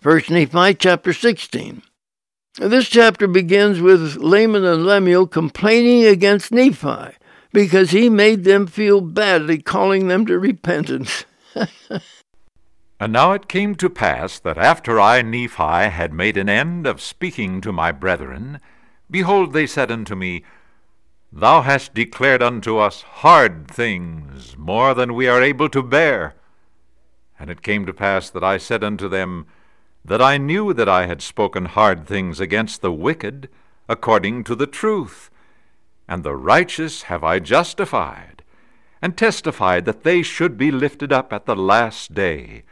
First Nephi chapter 16. This chapter begins with Laman and Lemuel complaining against Nephi because he made them feel badly, calling them to repentance. and now it came to pass that after I, Nephi, had made an end of speaking to my brethren, behold, they said unto me, Thou hast declared unto us hard things, more than we are able to bear. And it came to pass that I said unto them, that I knew that I had spoken hard things against the wicked, according to the truth. And the righteous have I justified, and testified that they should be lifted up at the last day.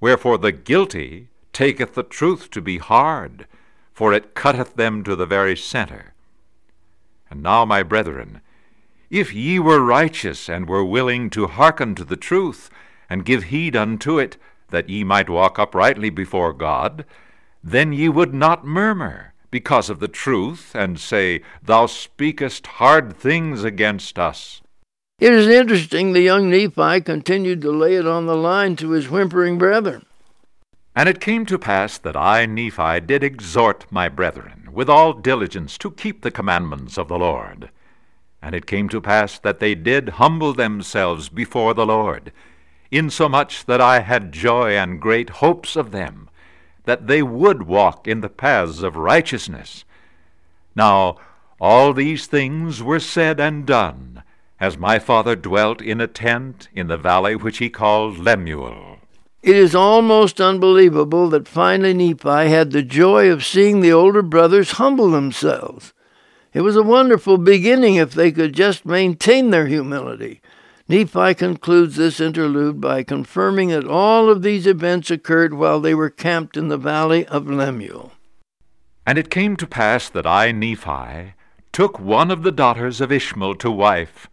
Wherefore the guilty taketh the truth to be hard, for it cutteth them to the very centre. And now, my brethren, if ye were righteous, and were willing to hearken to the truth, and give heed unto it, that ye might walk uprightly before God, then ye would not murmur because of the truth, and say, Thou speakest hard things against us. It is interesting the young Nephi continued to lay it on the line to his whimpering brethren. And it came to pass that I, Nephi, did exhort my brethren with all diligence to keep the commandments of the Lord. And it came to pass that they did humble themselves before the Lord, insomuch that I had joy and great hopes of them, that they would walk in the paths of righteousness. Now all these things were said and done, as my father dwelt in a tent in the valley which he called Lemuel. It is almost unbelievable that finally Nephi had the joy of seeing the older brothers humble themselves. It was a wonderful beginning if they could just maintain their humility. Nephi concludes this interlude by confirming that all of these events occurred while they were camped in the valley of Lemuel. And it came to pass that I, Nephi, took one of the daughters of Ishmael to wife,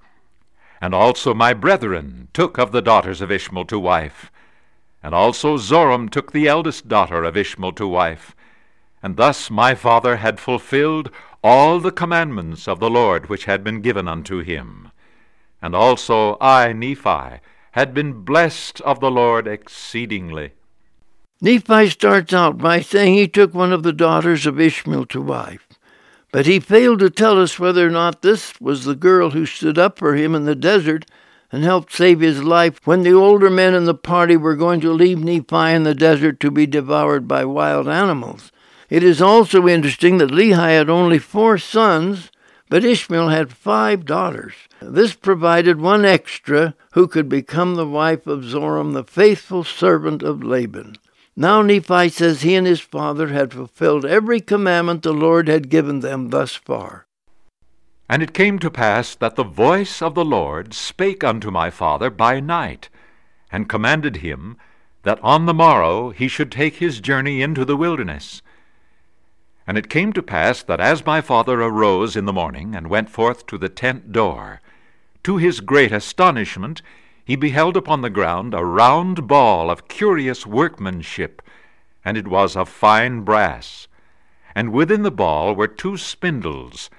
and also my brethren took of the daughters of Ishmael to wife, and also Zoram took the eldest daughter of Ishmael to wife. And thus my father had fulfilled all the commandments of the Lord which had been given unto him. And also I, Nephi, had been blessed of the Lord exceedingly. Nephi starts out by saying he took one of the daughters of Ishmael to wife, but he failed to tell us whether or not this was the girl who stood up for him in the desert and helped save his life when the older men in the party were going to leave Nephi in the desert to be devoured by wild animals. It is also interesting that Lehi had only four sons but Ishmael had five daughters. This provided one extra who could become the wife of Zoram, the faithful servant of Laban. Now Nephi says he and his father had fulfilled every commandment the Lord had given them thus far. And it came to pass that the voice of the Lord spake unto my father by night, and commanded him that on the morrow he should take his journey into the wilderness. And it came to pass that as my father arose in the morning and went forth to the tent door, to his great astonishment he beheld upon the ground a round ball of curious workmanship, and it was of fine brass. And within the ball were two spindles,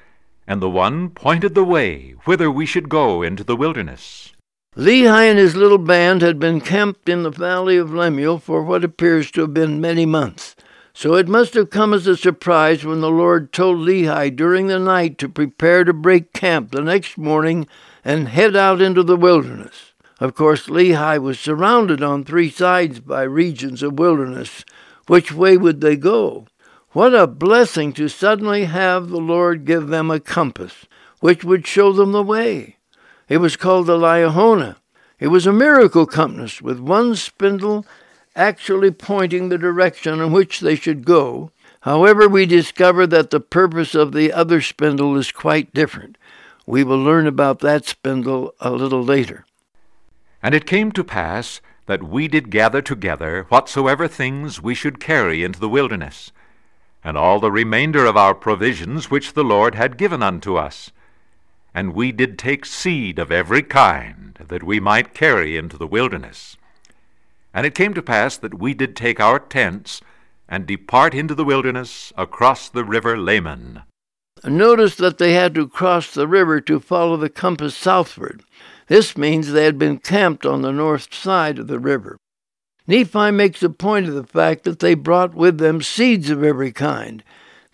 and the one pointed the way whither we should go into the wilderness. Lehi and his little band had been camped in the valley of Lemuel for what appears to have been many months. So it must have come as a surprise when the Lord told Lehi during the night to prepare to break camp the next morning and head out into the wilderness. Of course, Lehi was surrounded on three sides by regions of wilderness. Which way would they go? What a blessing to suddenly have the Lord give them a compass, which would show them the way. It was called the Liahona. It was a miracle compass with one spindle actually pointing the direction in which they should go. However, we discover that the purpose of the other spindle is quite different. We will learn about that spindle a little later. And it came to pass that we did gather together whatsoever things we should carry into the wilderness, and all the remainder of our provisions which the Lord had given unto us. And we did take seed of every kind, that we might carry into the wilderness. And it came to pass that we did take our tents and depart into the wilderness across the river Laman. Notice that they had to cross the river to follow the compass southward. This means they had been camped on the north side of the river. Nephi makes a point of the fact that they brought with them seeds of every kind.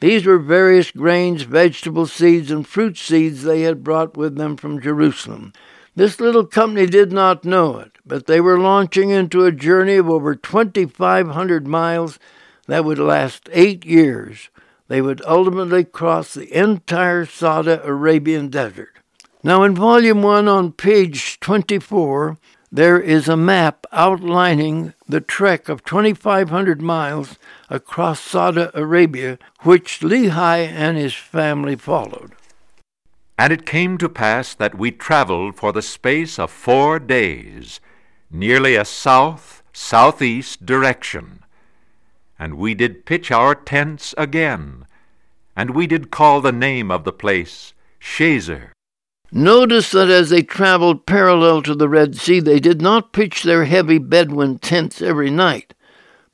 These were various grains, vegetable seeds, and fruit seeds they had brought with them from Jerusalem. This little company did not know it, but they were launching into a journey of over 2,500 miles that would last eight years. They would ultimately cross the entire Saudi Arabian desert. Now, in Volume 1 on page 24, there is a map outlining the trek of 2,500 miles across Saudi Arabia, which Lehi and his family followed. And it came to pass that we travelled for the space of four days, nearly a south southeast direction. And we did pitch our tents again, and we did call the name of the place Shazer. Notice that as they traveled parallel to the Red Sea, they did not pitch their heavy Bedouin tents every night,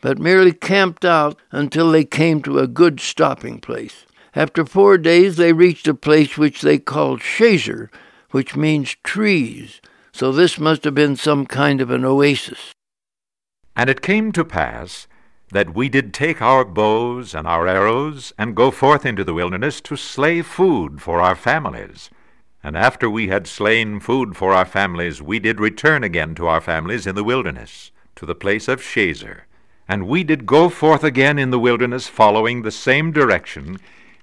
but merely camped out until they came to a good stopping place. After four days, they reached a place which they called Shazer, which means trees, so this must have been some kind of an oasis. And it came to pass that we did take our bows and our arrows, and go forth into the wilderness to slay food for our families. And after we had slain food for our families, we did return again to our families in the wilderness, to the place of Shazer. And we did go forth again in the wilderness, following the same direction,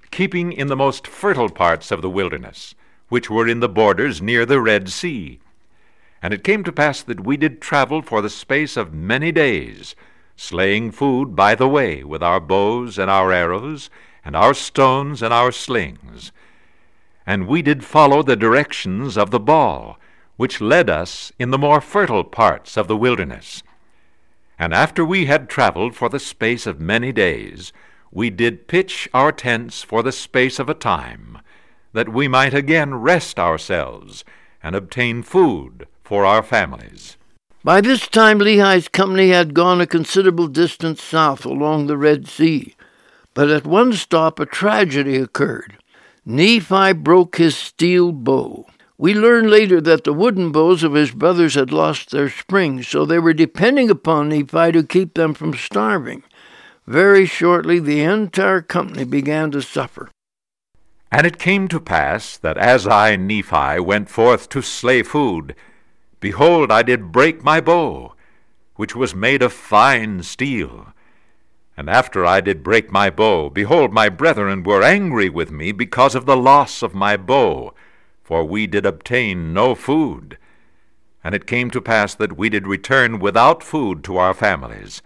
keeping in the most fertile parts of the wilderness, which were in the borders near the Red Sea. And it came to pass that we did travel for the space of many days, slaying food by the way with our bows and our arrows, and our stones and our slings and we did follow the directions of the ball, which led us in the more fertile parts of the wilderness. And after we had travelled for the space of many days, we did pitch our tents for the space of a time, that we might again rest ourselves and obtain food for our families. By this time, Lehi's company had gone a considerable distance south along the Red Sea, but at one stop a tragedy occurred. Nephi broke his steel bow. We learn later that the wooden bows of his brothers had lost their springs, so they were depending upon Nephi to keep them from starving. Very shortly, the entire company began to suffer. And it came to pass that as I, Nephi, went forth to slay food, behold, I did break my bow, which was made of fine steel. And after I did break my bow, behold, my brethren were angry with me because of the loss of my bow, for we did obtain no food. And it came to pass that we did return without food to our families,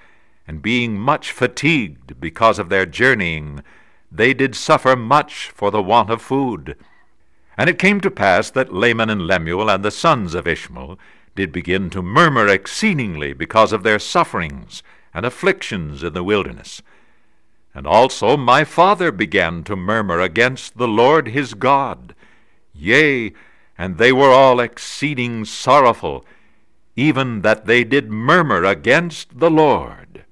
and being much fatigued because of their journeying, they did suffer much for the want of food. And it came to pass that Laman and Lemuel and the sons of Ishmael did begin to murmur exceedingly because of their sufferings, and afflictions in the wilderness. And also my father began to murmur against the Lord his God. Yea, and they were all exceeding sorrowful, even that they did murmur against the Lord.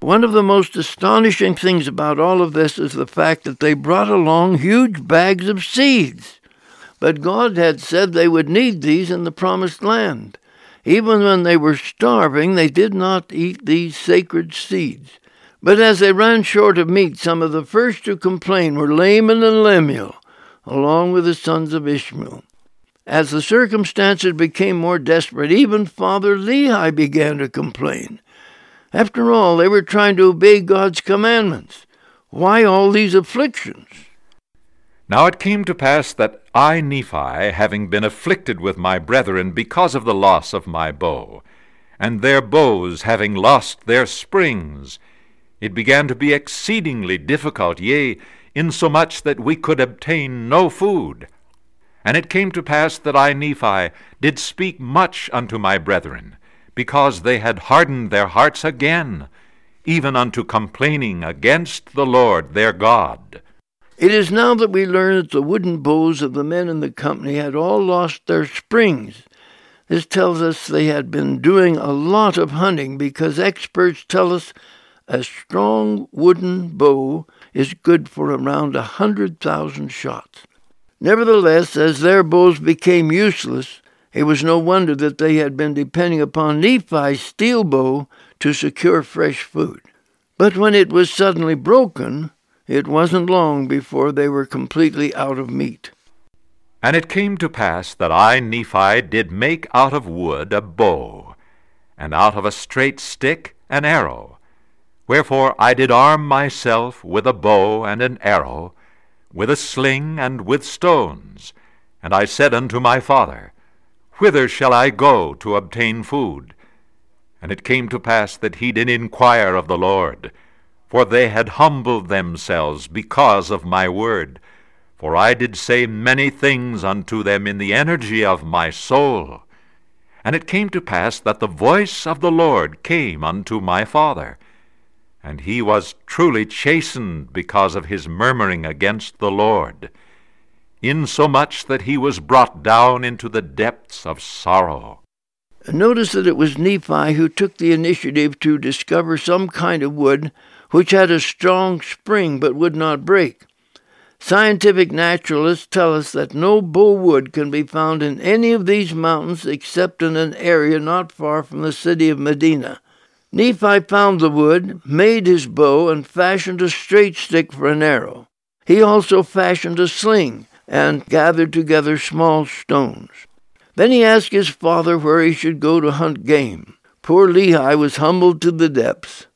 One of the most astonishing things about all of this is the fact that they brought along huge bags of seeds. But God had said they would need these in the promised land. Even when they were starving, they did not eat these sacred seeds. But as they ran short of meat, some of the first to complain were Laman and Lemuel, along with the sons of Ishmael. As the circumstances became more desperate, even Father Lehi began to complain. After all, they were trying to obey God's commandments. Why all these afflictions? Now it came to pass that I, Nephi, having been afflicted with my brethren because of the loss of my bow, and their bows having lost their springs, it began to be exceedingly difficult, yea, insomuch that we could obtain no food. And it came to pass that I, Nephi, did speak much unto my brethren, because they had hardened their hearts again, even unto complaining against the Lord their God. It is now that we learn that the wooden bows of the men in the company had all lost their springs. This tells us they had been doing a lot of hunting because experts tell us a strong wooden bow is good for around a hundred thousand shots. Nevertheless, as their bows became useless, it was no wonder that they had been depending upon Nephi's steel bow to secure fresh food. But when it was suddenly broken, it wasn't long before they were completely out of meat. And it came to pass that I, Nephi, did make out of wood a bow, and out of a straight stick an arrow. Wherefore I did arm myself with a bow and an arrow, with a sling and with stones. And I said unto my father, Whither shall I go to obtain food? And it came to pass that he did inquire of the Lord, for they had humbled themselves because of my word. For I did say many things unto them in the energy of my soul. And it came to pass that the voice of the Lord came unto my father, and he was truly chastened because of his murmuring against the Lord, insomuch that he was brought down into the depths of sorrow. Notice that it was Nephi who took the initiative to discover some kind of wood which had a strong spring but would not break. Scientific naturalists tell us that no bow wood can be found in any of these mountains except in an area not far from the city of Medina. Nephi found the wood, made his bow, and fashioned a straight stick for an arrow. He also fashioned a sling and gathered together small stones. Then he asked his father where he should go to hunt game. Poor Lehi was humbled to the depths.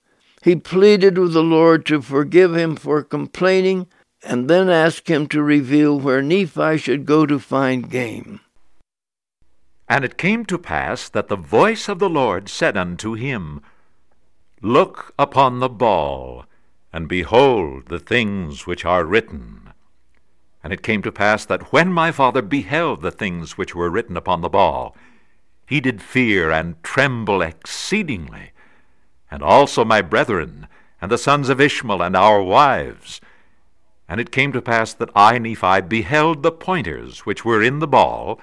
He pleaded with the Lord to forgive him for complaining, and then asked him to reveal where Nephi should go to find game. And it came to pass that the voice of the Lord said unto him, Look upon the ball, and behold the things which are written. And it came to pass that when my father beheld the things which were written upon the ball, he did fear and tremble exceedingly, and also my brethren, and the sons of Ishmael, and our wives. And it came to pass that I, Nephi, beheld the pointers which were in the ball,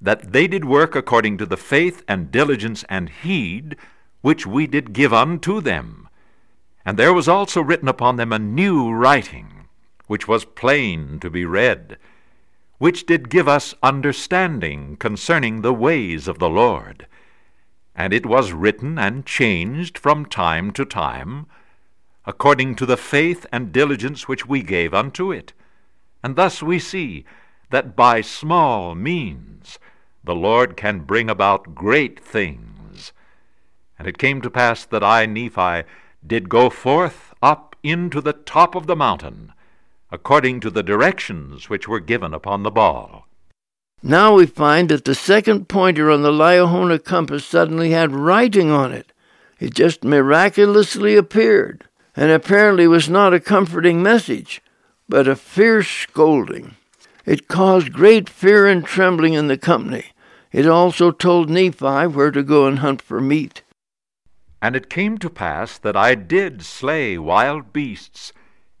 that they did work according to the faith and diligence and heed which we did give unto them. And there was also written upon them a new writing which was plain to be read, which did give us understanding concerning the ways of the Lord. And it was written and changed from time to time, according to the faith and diligence which we gave unto it. And thus we see that by small means the Lord can bring about great things. And it came to pass that I, Nephi, did go forth up into the top of the mountain, according to the directions which were given upon the ball. Now we find that the second pointer on the Liahona compass suddenly had writing on it. It just miraculously appeared, and apparently was not a comforting message, but a fierce scolding. It caused great fear and trembling in the company. It also told Nephi where to go and hunt for meat. And it came to pass that I did slay wild beasts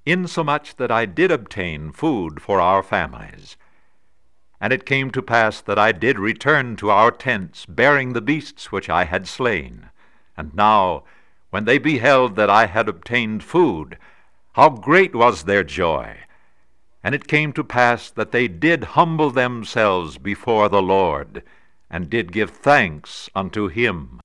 insomuch that I did obtain food for our families. And it came to pass that I did return to our tents, bearing the beasts which I had slain. And now, when they beheld that I had obtained food, how great was their joy! And it came to pass that they did humble themselves before the Lord, and did give thanks unto him.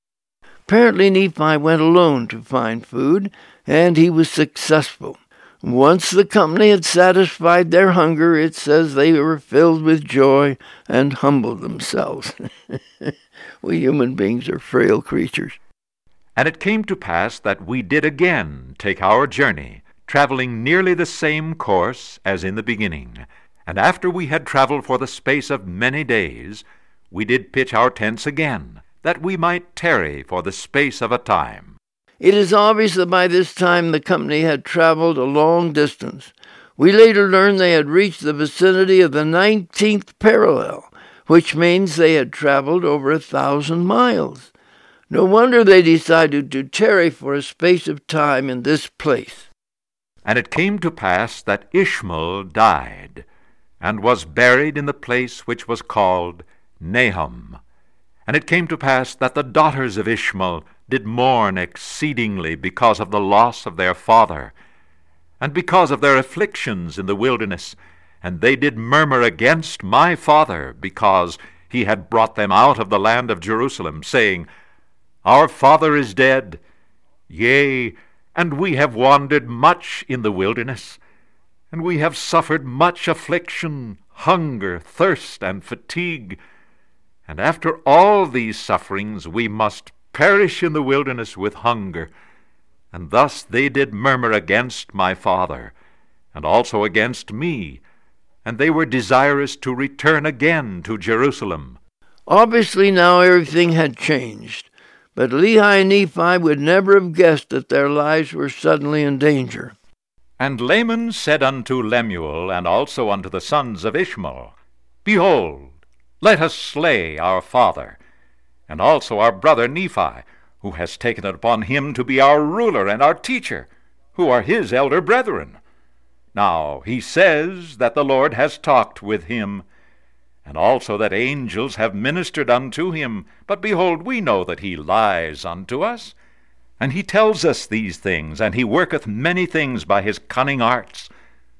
Apparently Nephi went alone to find food, and he was successful. Once the company had satisfied their hunger, it says they were filled with joy and humbled themselves. we human beings are frail creatures. And it came to pass that we did again take our journey, traveling nearly the same course as in the beginning. And after we had traveled for the space of many days, we did pitch our tents again, that we might tarry for the space of a time. It is obvious that by this time the company had traveled a long distance. We later learned they had reached the vicinity of the 19th parallel, which means they had traveled over a thousand miles. No wonder they decided to tarry for a space of time in this place. And it came to pass that Ishmael died, and was buried in the place which was called Nahom. And it came to pass that the daughters of Ishmael did mourn exceedingly because of the loss of their father, and because of their afflictions in the wilderness, and they did murmur against my father, because he had brought them out of the land of Jerusalem, saying, Our father is dead, Yea, and we have wandered much in the wilderness, and we have suffered much affliction, hunger, thirst, and fatigue. And after all these sufferings we must perish in the wilderness with hunger. And thus they did murmur against my father, and also against me, and they were desirous to return again to Jerusalem. Obviously, now everything had changed, but Lehi and Nephi would never have guessed that their lives were suddenly in danger. And Laman said unto Lemuel, and also unto the sons of Ishmael, Behold, let us slay our father, and also our brother Nephi, who has taken it upon him to be our ruler and our teacher, who are his elder brethren. Now he says that the Lord has talked with him, and also that angels have ministered unto him. But behold, we know that he lies unto us. And he tells us these things, and he worketh many things by his cunning arts,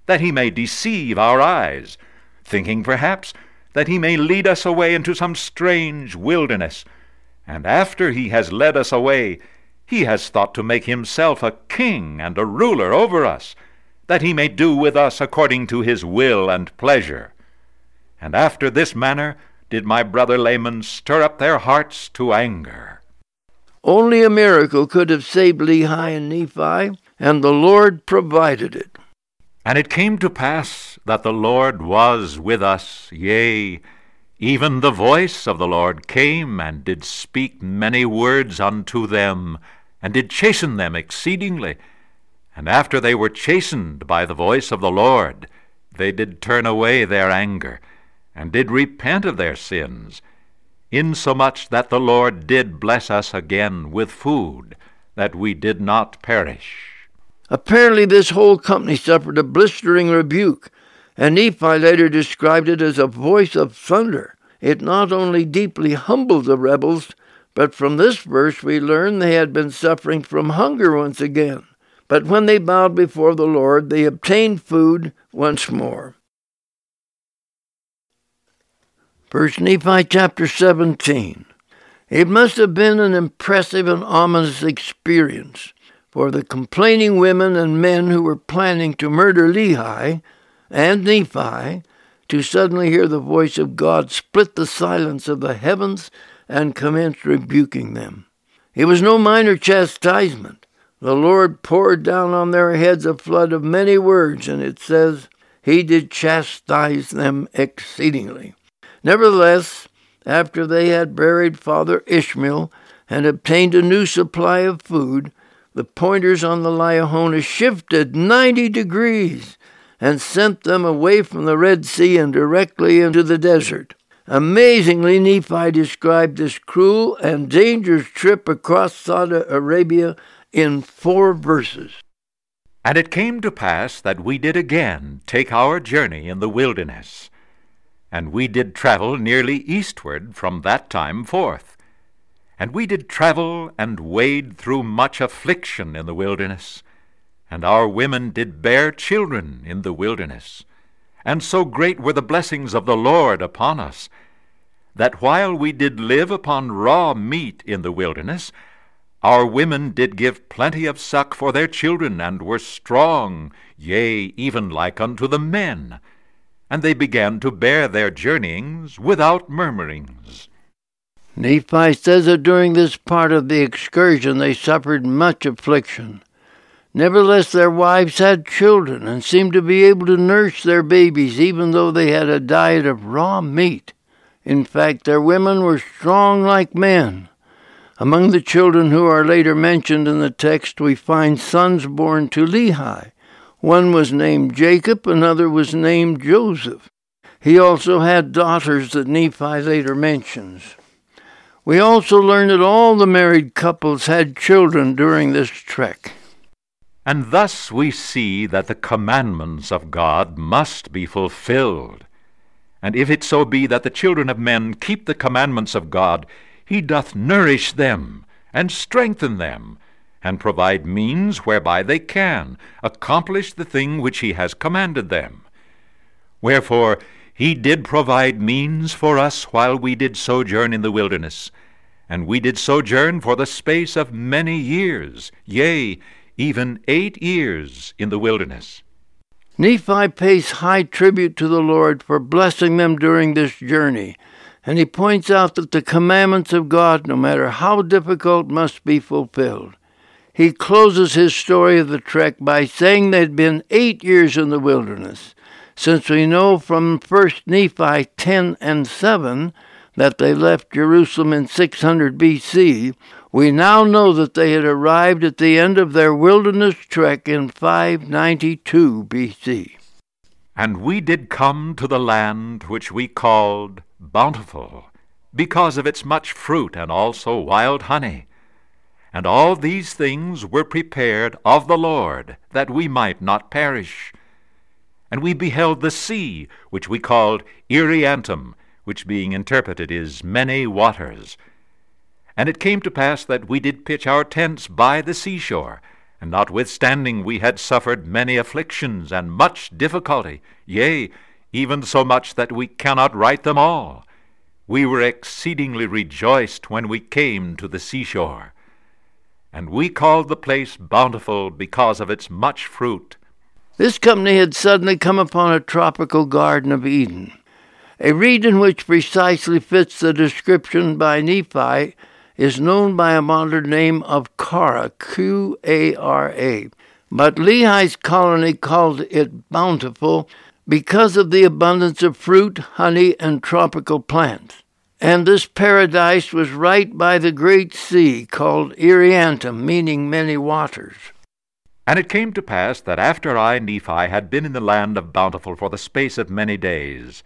that he may deceive our eyes, thinking perhaps that he may lead us away into some strange wilderness. And after he has led us away, he has thought to make himself a king and a ruler over us, that he may do with us according to his will and pleasure. And after this manner did my brother Laman stir up their hearts to anger. Only a miracle could have saved Lehi and Nephi, and the Lord provided it. And it came to pass that the Lord was with us, yea, even the voice of the Lord came and did speak many words unto them, and did chasten them exceedingly. And after they were chastened by the voice of the Lord, they did turn away their anger, and did repent of their sins insomuch that the Lord did bless us again with food, that we did not perish. Apparently, this whole company suffered a blistering rebuke, and Nephi later described it as a voice of thunder. It not only deeply humbled the rebels, but from this verse we learn they had been suffering from hunger once again. But when they bowed before the Lord, they obtained food once more. First Nephi chapter 17. It must have been an impressive and ominous experience for the complaining women and men who were planning to murder Lehi and Nephi to suddenly hear the voice of God split the silence of the heavens and commence rebuking them. It was no minor chastisement. The Lord poured down on their heads a flood of many words, and it says, He did chastise them exceedingly. Nevertheless, after they had buried Father Ishmael and obtained a new supply of food, the pointers on the Liahona shifted 90 degrees and sent them away from the Red Sea and directly into the desert. Amazingly, Nephi described this cruel and dangerous trip across Saudi Arabia in four verses. And it came to pass that we did again take our journey in the wilderness and we did travel nearly eastward from that time forth. And we did travel and wade through much affliction in the wilderness, and our women did bear children in the wilderness. And so great were the blessings of the Lord upon us, that while we did live upon raw meat in the wilderness, our women did give plenty of suck for their children, and were strong, yea, even like unto the men and they began to bear their journeyings without murmurings. Nephi says that during this part of the excursion they suffered much affliction. Nevertheless, their wives had children and seemed to be able to nurse their babies even though they had a diet of raw meat. In fact, their women were strong like men. Among the children who are later mentioned in the text, we find sons born to Lehi, one was named Jacob, another was named Joseph. He also had daughters that Nephi later mentions. We also learn that all the married couples had children during this trek. And thus we see that the commandments of God must be fulfilled. And if it so be that the children of men keep the commandments of God, he doth nourish them, and strengthen them, and provide means whereby they can accomplish the thing which he has commanded them. Wherefore he did provide means for us while we did sojourn in the wilderness, and we did sojourn for the space of many years, yea, even eight years in the wilderness. Nephi pays high tribute to the Lord for blessing them during this journey, and he points out that the commandments of God, no matter how difficult, must be fulfilled. He closes his story of the trek by saying they'd been eight years in the wilderness, since we know from 1 Nephi 10 and 7 that they left Jerusalem in 600 BC, we now know that they had arrived at the end of their wilderness trek in 592 BC. And we did come to the land which we called Bountiful, because of its much fruit and also wild honey. And all these things were prepared of the Lord, that we might not perish. And we beheld the sea, which we called Irreantum, which being interpreted is many waters. And it came to pass that we did pitch our tents by the seashore, and notwithstanding we had suffered many afflictions and much difficulty, yea, even so much that we cannot write them all, we were exceedingly rejoiced when we came to the seashore. And we called the place bountiful because of its much fruit. This company had suddenly come upon a tropical Garden of Eden a region which precisely fits the description by Nephi is known by a modern name of Kara, Q A R A. But Lehi's colony called it bountiful because of the abundance of fruit, honey, and tropical plants. And this paradise was right by the great sea called Irreantum, meaning many waters. And it came to pass that after I, Nephi, had been in the land of Bountiful for the space of many days,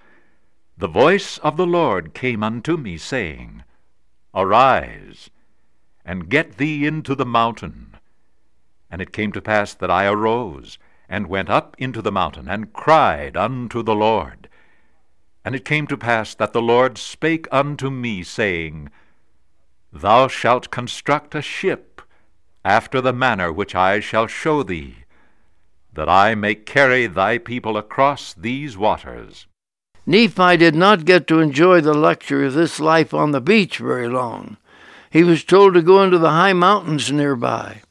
the voice of the Lord came unto me, saying, Arise, and get thee into the mountain. And it came to pass that I arose, and went up into the mountain, and cried unto the Lord. And it came to pass that the Lord spake unto me, saying, Thou shalt construct a ship after the manner which I shall show thee, that I may carry thy people across these waters. Nephi did not get to enjoy the luxury of this life on the beach very long. He was told to go into the high mountains nearby.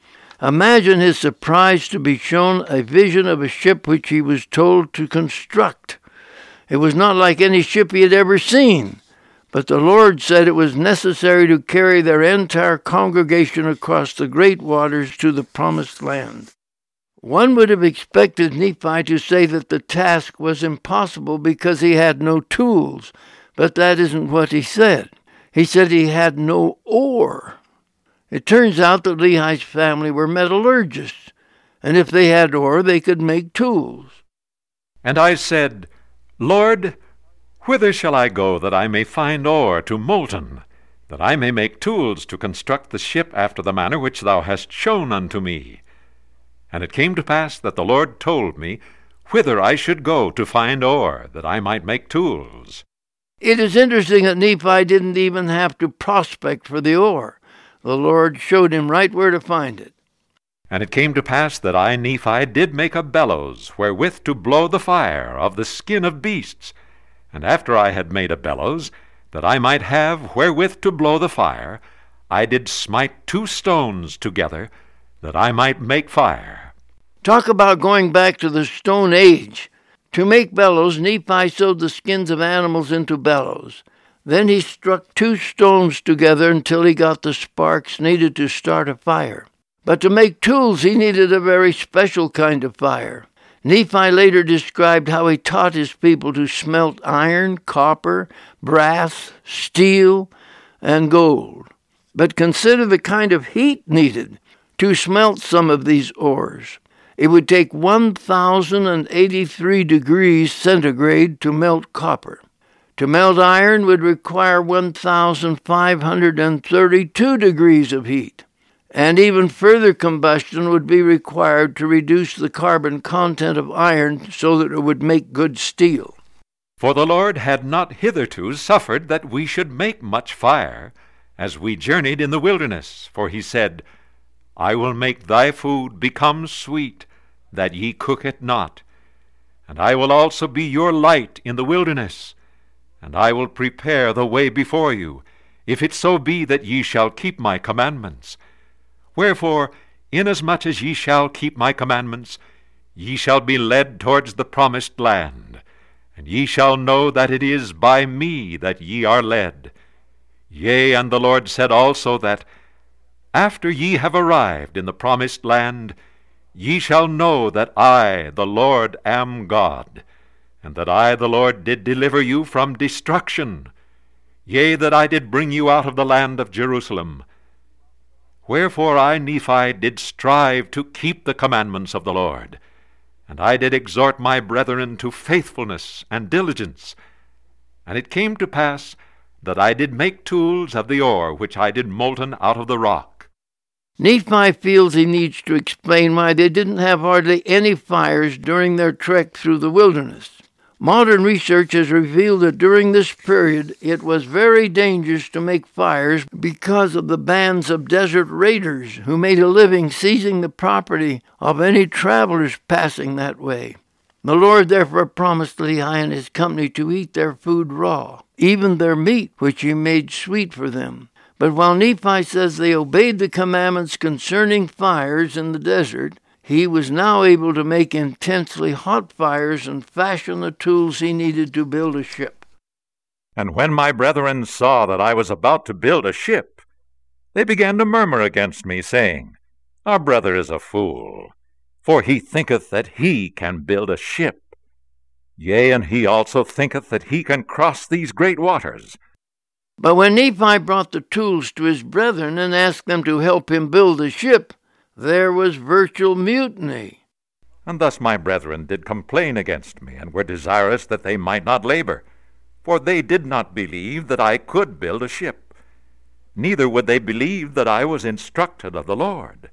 Imagine his surprise to be shown a vision of a ship which he was told to construct. It was not like any ship he had ever seen, but the Lord said it was necessary to carry their entire congregation across the great waters to the promised land. One would have expected Nephi to say that the task was impossible because he had no tools, but that isn't what he said. He said he had no ore. It turns out that Lehi's family were metallurgists, and if they had ore, they could make tools. And I said, Lord, whither shall I go that I may find ore to molten, that I may make tools to construct the ship after the manner which thou hast shown unto me? And it came to pass that the Lord told me whither I should go to find ore, that I might make tools. It is interesting that Nephi didn't even have to prospect for the ore. The Lord showed him right where to find it. And it came to pass that I, Nephi, did make a bellows wherewith to blow the fire of the skin of beasts. And after I had made a bellows, that I might have wherewith to blow the fire, I did smite two stones together, that I might make fire. Talk about going back to the Stone Age. To make bellows, Nephi sewed the skins of animals into bellows. Then he struck two stones together until he got the sparks needed to start a fire. But to make tools, he needed a very special kind of fire. Nephi later described how he taught his people to smelt iron, copper, brass, steel, and gold. But consider the kind of heat needed to smelt some of these ores. It would take 1,083 degrees centigrade to melt copper. To melt iron would require 1,532 degrees of heat, and even further combustion would be required to reduce the carbon content of iron so that it would make good steel. For the Lord had not hitherto suffered that we should make much fire, as we journeyed in the wilderness, for he said, I will make thy food become sweet, that ye cook it not. And I will also be your light in the wilderness, and I will prepare the way before you. if it so be that ye shall keep my commandments. Wherefore, inasmuch as ye shall keep my commandments, ye shall be led towards the promised land, and ye shall know that it is by me that ye are led. Yea, and the Lord said also that, after ye have arrived in the promised land, ye shall know that I, the Lord, am God, and that I, the Lord, did deliver you from destruction, yea, that I did bring you out of the land of Jerusalem. Wherefore I, Nephi, did strive to keep the commandments of the Lord, and I did exhort my brethren to faithfulness and diligence. And it came to pass that I did make tools of the ore which I did molten out of the rock. Nephi feels he needs to explain why they didn't have hardly any fires during their trek through the wilderness. Modern research has revealed that during this period it was very dangerous to make fires because of the bands of desert raiders who made a living seizing the property of any travelers passing that way. The Lord therefore promised Lehi and his company to eat their food raw, even their meat, which he made sweet for them. But while Nephi says they obeyed the commandments concerning fires in the desert, he was now able to make intensely hot fires and fashion the tools he needed to build a ship. And when my brethren saw that I was about to build a ship, they began to murmur against me, saying, Our brother is a fool, for he thinketh that he can build a ship. Yea, and he also thinketh that he can cross these great waters. But when Nephi brought the tools to his brethren and asked them to help him build the ship, there was virtual mutiny. And thus my brethren did complain against me, and were desirous that they might not labor. For they did not believe that I could build a ship, neither would they believe that I was instructed of the Lord.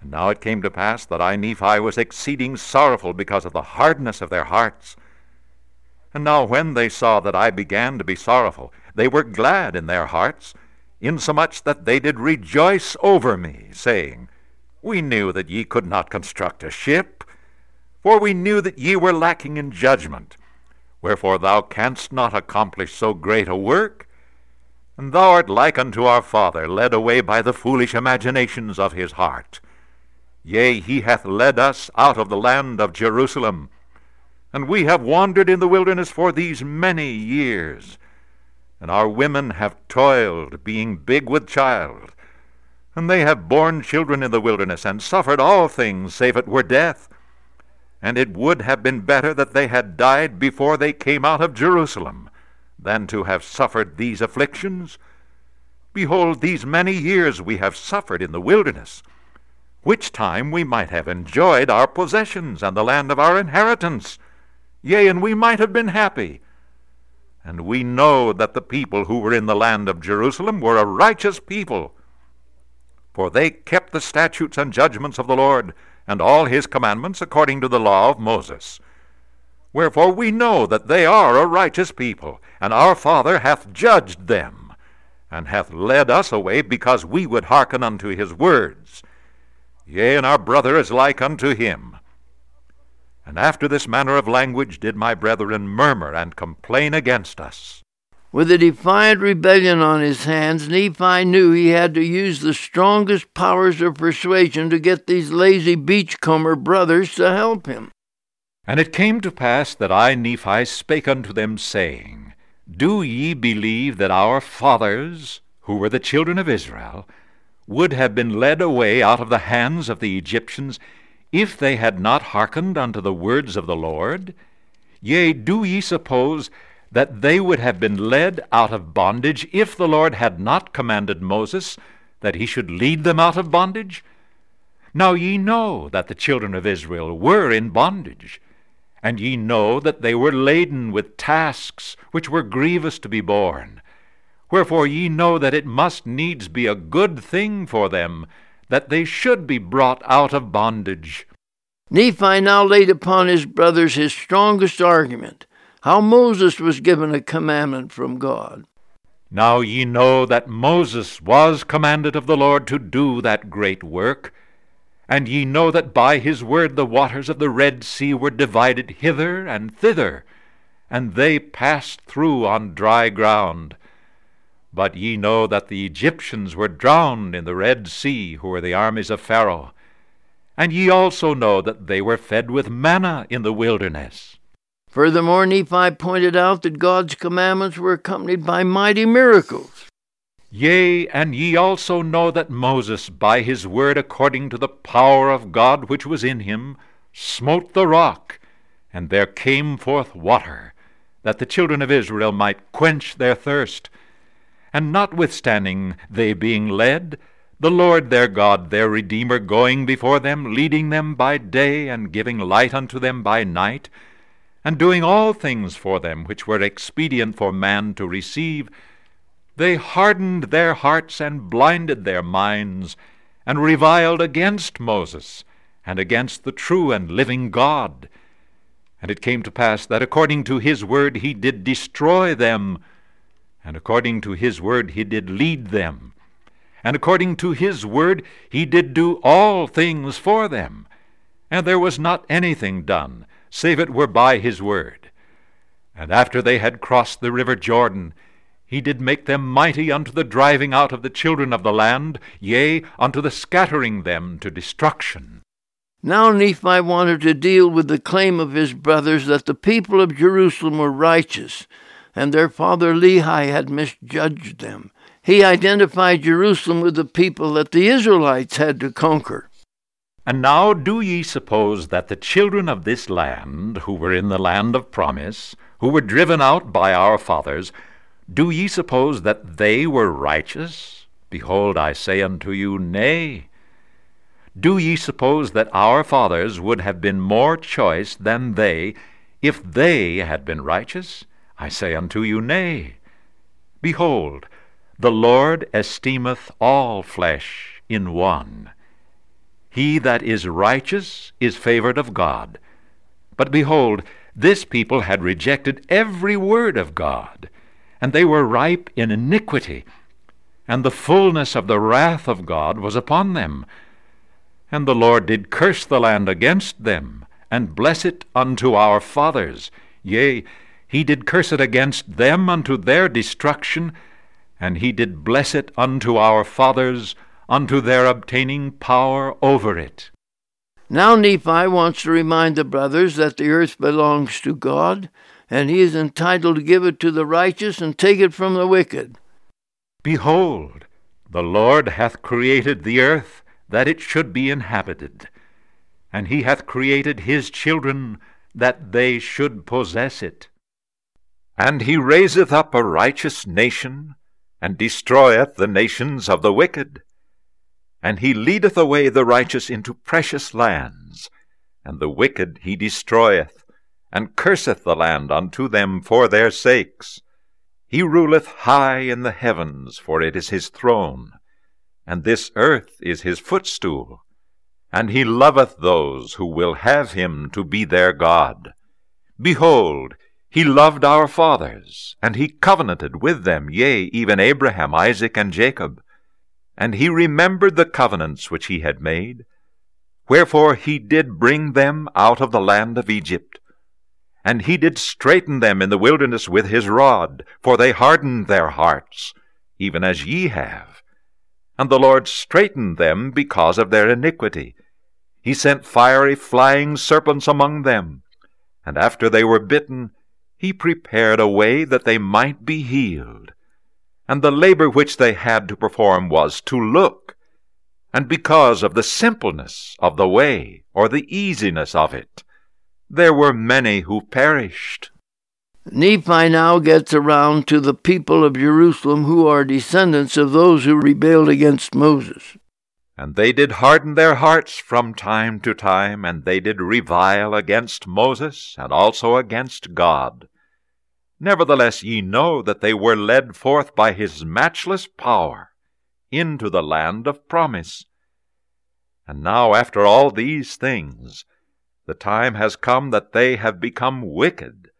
And now it came to pass that I, Nephi, was exceeding sorrowful because of the hardness of their hearts. And now when they saw that I began to be sorrowful, they were glad in their hearts, insomuch that they did rejoice over me, saying, We knew that ye could not construct a ship, for we knew that ye were lacking in judgment. Wherefore thou canst not accomplish so great a work. And thou art like unto our father, led away by the foolish imaginations of his heart. Yea, he hath led us out of the land of Jerusalem, and we have wandered in the wilderness for these many years and our women have toiled, being big with child. And they have borne children in the wilderness, and suffered all things, save it were death. And it would have been better that they had died before they came out of Jerusalem, than to have suffered these afflictions. Behold, these many years we have suffered in the wilderness, which time we might have enjoyed our possessions and the land of our inheritance. Yea, and we might have been happy and we know that the people who were in the land of Jerusalem were a righteous people. For they kept the statutes and judgments of the Lord, and all his commandments according to the law of Moses. Wherefore we know that they are a righteous people, and our Father hath judged them, and hath led us away because we would hearken unto his words. Yea, and our brother is like unto him and after this manner of language did my brethren murmur and complain against us. With a defiant rebellion on his hands, Nephi knew he had to use the strongest powers of persuasion to get these lazy beachcomber brothers to help him. And it came to pass that I, Nephi, spake unto them, saying, Do ye believe that our fathers, who were the children of Israel, would have been led away out of the hands of the Egyptians if they had not hearkened unto the words of the Lord? Yea, do ye suppose that they would have been led out of bondage if the Lord had not commanded Moses that he should lead them out of bondage? Now ye know that the children of Israel were in bondage, and ye know that they were laden with tasks which were grievous to be borne. Wherefore ye know that it must needs be a good thing for them that they should be brought out of bondage. Nephi now laid upon his brothers his strongest argument how Moses was given a commandment from God. Now ye know that Moses was commanded of the Lord to do that great work, and ye know that by his word the waters of the Red Sea were divided hither and thither, and they passed through on dry ground. But ye know that the Egyptians were drowned in the Red Sea, who were the armies of Pharaoh. And ye also know that they were fed with manna in the wilderness. Furthermore, Nephi pointed out that God's commandments were accompanied by mighty miracles. Yea, and ye also know that Moses, by his word according to the power of God which was in him, smote the rock, and there came forth water, that the children of Israel might quench their thirst. And notwithstanding they being led, the Lord their God, their Redeemer, going before them, leading them by day, and giving light unto them by night, and doing all things for them which were expedient for man to receive, they hardened their hearts and blinded their minds, and reviled against Moses, and against the true and living God. And it came to pass that according to his word he did destroy them, and according to his word he did lead them, and according to his word he did do all things for them. And there was not anything done, save it were by his word. And after they had crossed the river Jordan, he did make them mighty unto the driving out of the children of the land, yea, unto the scattering them to destruction. Now Nephi wanted to deal with the claim of his brothers that the people of Jerusalem were righteous, and their father Lehi had misjudged them. He identified Jerusalem with the people that the Israelites had to conquer. And now do ye suppose that the children of this land, who were in the land of promise, who were driven out by our fathers, do ye suppose that they were righteous? Behold, I say unto you, Nay. Do ye suppose that our fathers would have been more choice than they, if they had been righteous? I say unto you, Nay. Behold, the Lord esteemeth all flesh in one. He that is righteous is favored of God. But behold, this people had rejected every word of God, and they were ripe in iniquity, and the fullness of the wrath of God was upon them. And the Lord did curse the land against them, and bless it unto our fathers. Yea, he did curse it against them unto their destruction, and he did bless it unto our fathers unto their obtaining power over it. Now Nephi wants to remind the brothers that the earth belongs to God, and he is entitled to give it to the righteous and take it from the wicked. Behold, the Lord hath created the earth that it should be inhabited, and he hath created his children that they should possess it. And he raiseth up a righteous nation, and destroyeth the nations of the wicked. And he leadeth away the righteous into precious lands, and the wicked he destroyeth, and curseth the land unto them for their sakes. He ruleth high in the heavens, for it is his throne and this earth is his footstool. And he loveth those who will have him to be their God. Behold, he loved our fathers, and he covenanted with them, yea, even Abraham, Isaac, and Jacob. And he remembered the covenants which he had made. Wherefore he did bring them out of the land of Egypt. And he did straiten them in the wilderness with his rod, for they hardened their hearts, even as ye have and the Lord straitened them because of their iniquity. He sent fiery flying serpents among them, and after they were bitten, he prepared a way that they might be healed. And the labor which they had to perform was to look, and because of the simpleness of the way, or the easiness of it, there were many who perished. Nephi now gets around to the people of Jerusalem who are descendants of those who rebelled against Moses. And they did harden their hearts from time to time, and they did revile against Moses, and also against God. Nevertheless, ye know that they were led forth by his matchless power into the land of promise. And now, after all these things, the time has come that they have become wicked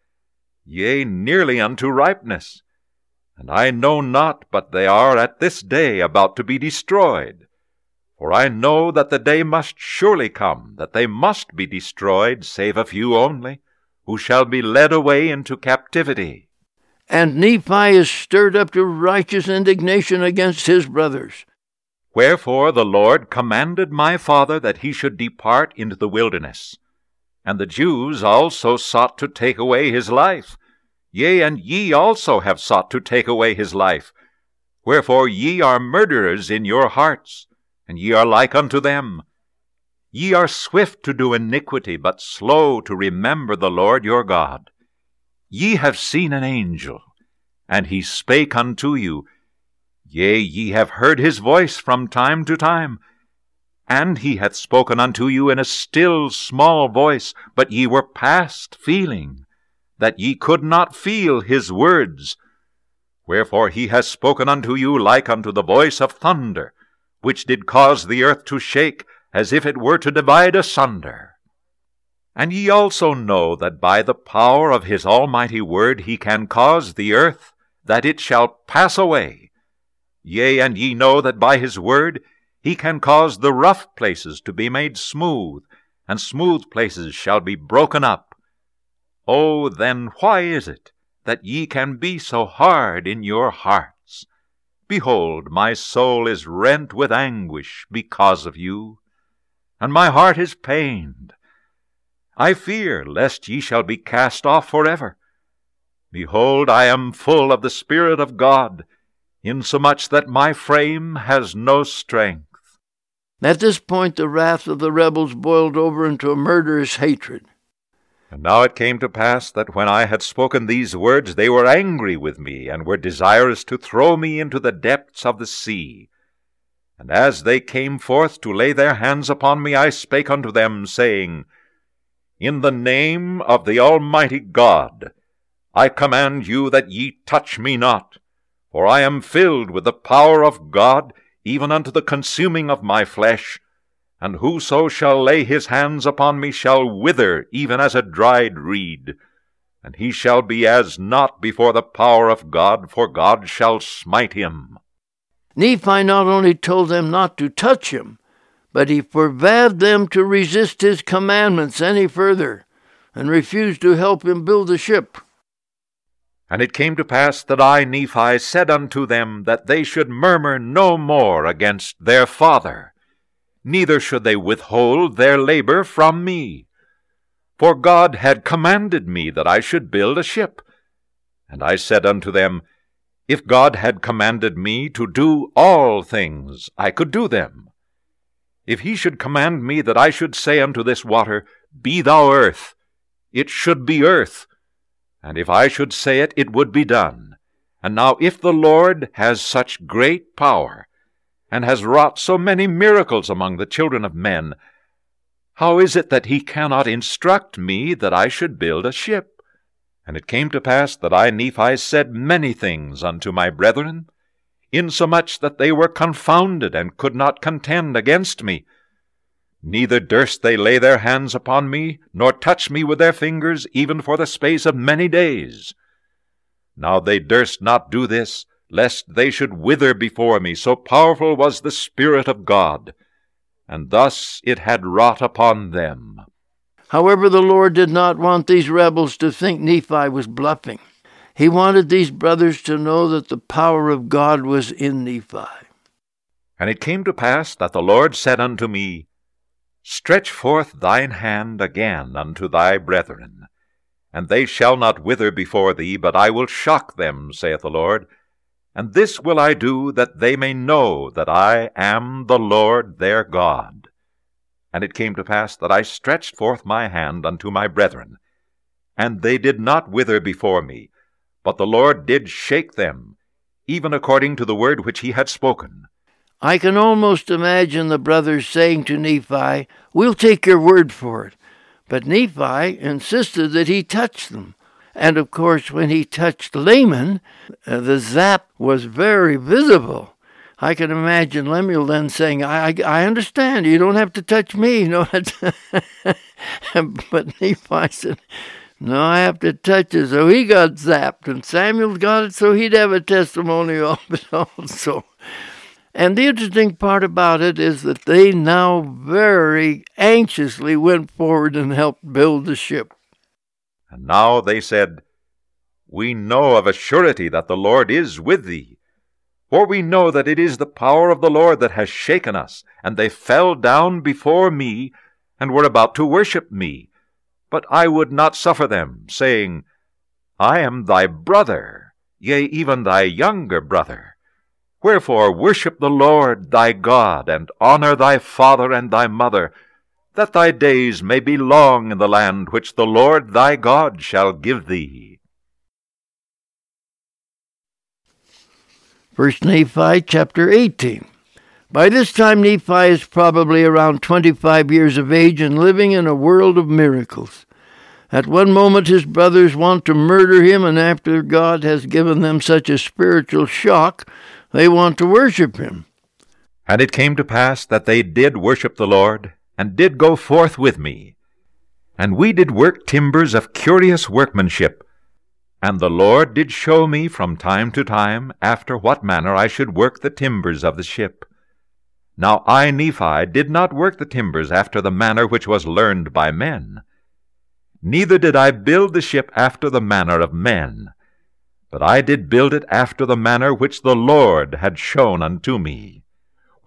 yea, nearly unto ripeness. And I know not but they are at this day about to be destroyed. For I know that the day must surely come that they must be destroyed, save a few only, who shall be led away into captivity. and Nephi is stirred up to righteous indignation against his brothers. Wherefore the Lord commanded my father that he should depart into the wilderness. And the Jews also sought to take away his life. Yea, and ye also have sought to take away his life. Wherefore ye are murderers in your hearts, and ye are like unto them. Ye are swift to do iniquity, but slow to remember the Lord your God. Ye have seen an angel, and he spake unto you. Yea, ye have heard his voice from time to time. And he hath spoken unto you in a still small voice, but ye were past feeling, that ye could not feel his words. Wherefore he has spoken unto you like unto the voice of thunder, which did cause the earth to shake, as if it were to divide asunder. And ye also know that by the power of his almighty word he can cause the earth that it shall pass away. Yea, and ye know that by his word he can cause the rough places to be made smooth, and smooth places shall be broken up. Oh, then why is it that ye can be so hard in your hearts? Behold, my soul is rent with anguish because of you, and my heart is pained. I fear lest ye shall be cast off forever. Behold, I am full of the Spirit of God, insomuch that my frame has no strength. At this point, the wrath of the rebels boiled over into a murderous hatred. And now it came to pass that when I had spoken these words, they were angry with me, and were desirous to throw me into the depths of the sea. And as they came forth to lay their hands upon me, I spake unto them, saying, in the name of the Almighty God, I command you that ye touch me not, for I am filled with the power of God, even unto the consuming of my flesh. And whoso shall lay his hands upon me shall wither even as a dried reed, and he shall be as naught before the power of God, for God shall smite him. Nephi not only told them not to touch him, but he forbade them to resist his commandments any further, and refused to help him build the ship. And it came to pass that I, Nephi, said unto them that they should murmur no more against their father, neither should they withhold their labor from me. For God had commanded me that I should build a ship. And I said unto them, If God had commanded me to do all things, I could do them. If he should command me that I should say unto this water, Be thou earth, it should be earth. And if I should say it, it would be done. And now if the Lord has such great power, and has wrought so many miracles among the children of men, how is it that he cannot instruct me that I should build a ship? And it came to pass that I, Nephi, said many things unto my brethren, insomuch that they were confounded and could not contend against me. Neither durst they lay their hands upon me, nor touch me with their fingers, even for the space of many days. Now they durst not do this, lest they should wither before me, so powerful was the Spirit of God. And thus it had wrought upon them. However, the Lord did not want these rebels to think Nephi was bluffing. He wanted these brothers to know that the power of God was in Nephi. And it came to pass that the Lord said unto me, Stretch forth thine hand again unto thy brethren, and they shall not wither before thee, but I will shock them, saith the Lord. And this will I do, that they may know that I am the Lord their God. And it came to pass that I stretched forth my hand unto my brethren, and they did not wither before me, but the Lord did shake them, even according to the word which he had spoken. I can almost imagine the brothers saying to Nephi, We'll take your word for it. But Nephi insisted that he touch them. And of course, when he touched Laman, uh, the zap was very visible. I can imagine Lemuel then saying, I, I, I understand, you don't have to touch me. No, but Nephi said, no, I have to touch it. So he got zapped, and Samuel got it so he'd have a testimony of it also. And the interesting part about it is that they now very anxiously went forward and helped build the ship. And now they said, we know of a surety that the Lord is with thee. For we know that it is the power of the Lord that has shaken us, and they fell down before me, and were about to worship me. But I would not suffer them, saying, I am thy brother, yea, even thy younger brother. Wherefore worship the Lord thy God, and honor thy father and thy mother, that thy days may be long in the land which the Lord thy God shall give thee. First Nephi chapter 18. By this time, Nephi is probably around 25 years of age and living in a world of miracles. At one moment, his brothers want to murder him, and after God has given them such a spiritual shock, they want to worship him. And it came to pass that they did worship the Lord, and did go forth with me. And we did work timbers of curious workmanship. And the Lord did show me from time to time after what manner I should work the timbers of the ship. Now I, Nephi, did not work the timbers after the manner which was learned by men. Neither did I build the ship after the manner of men, but I did build it after the manner which the Lord had shown unto me.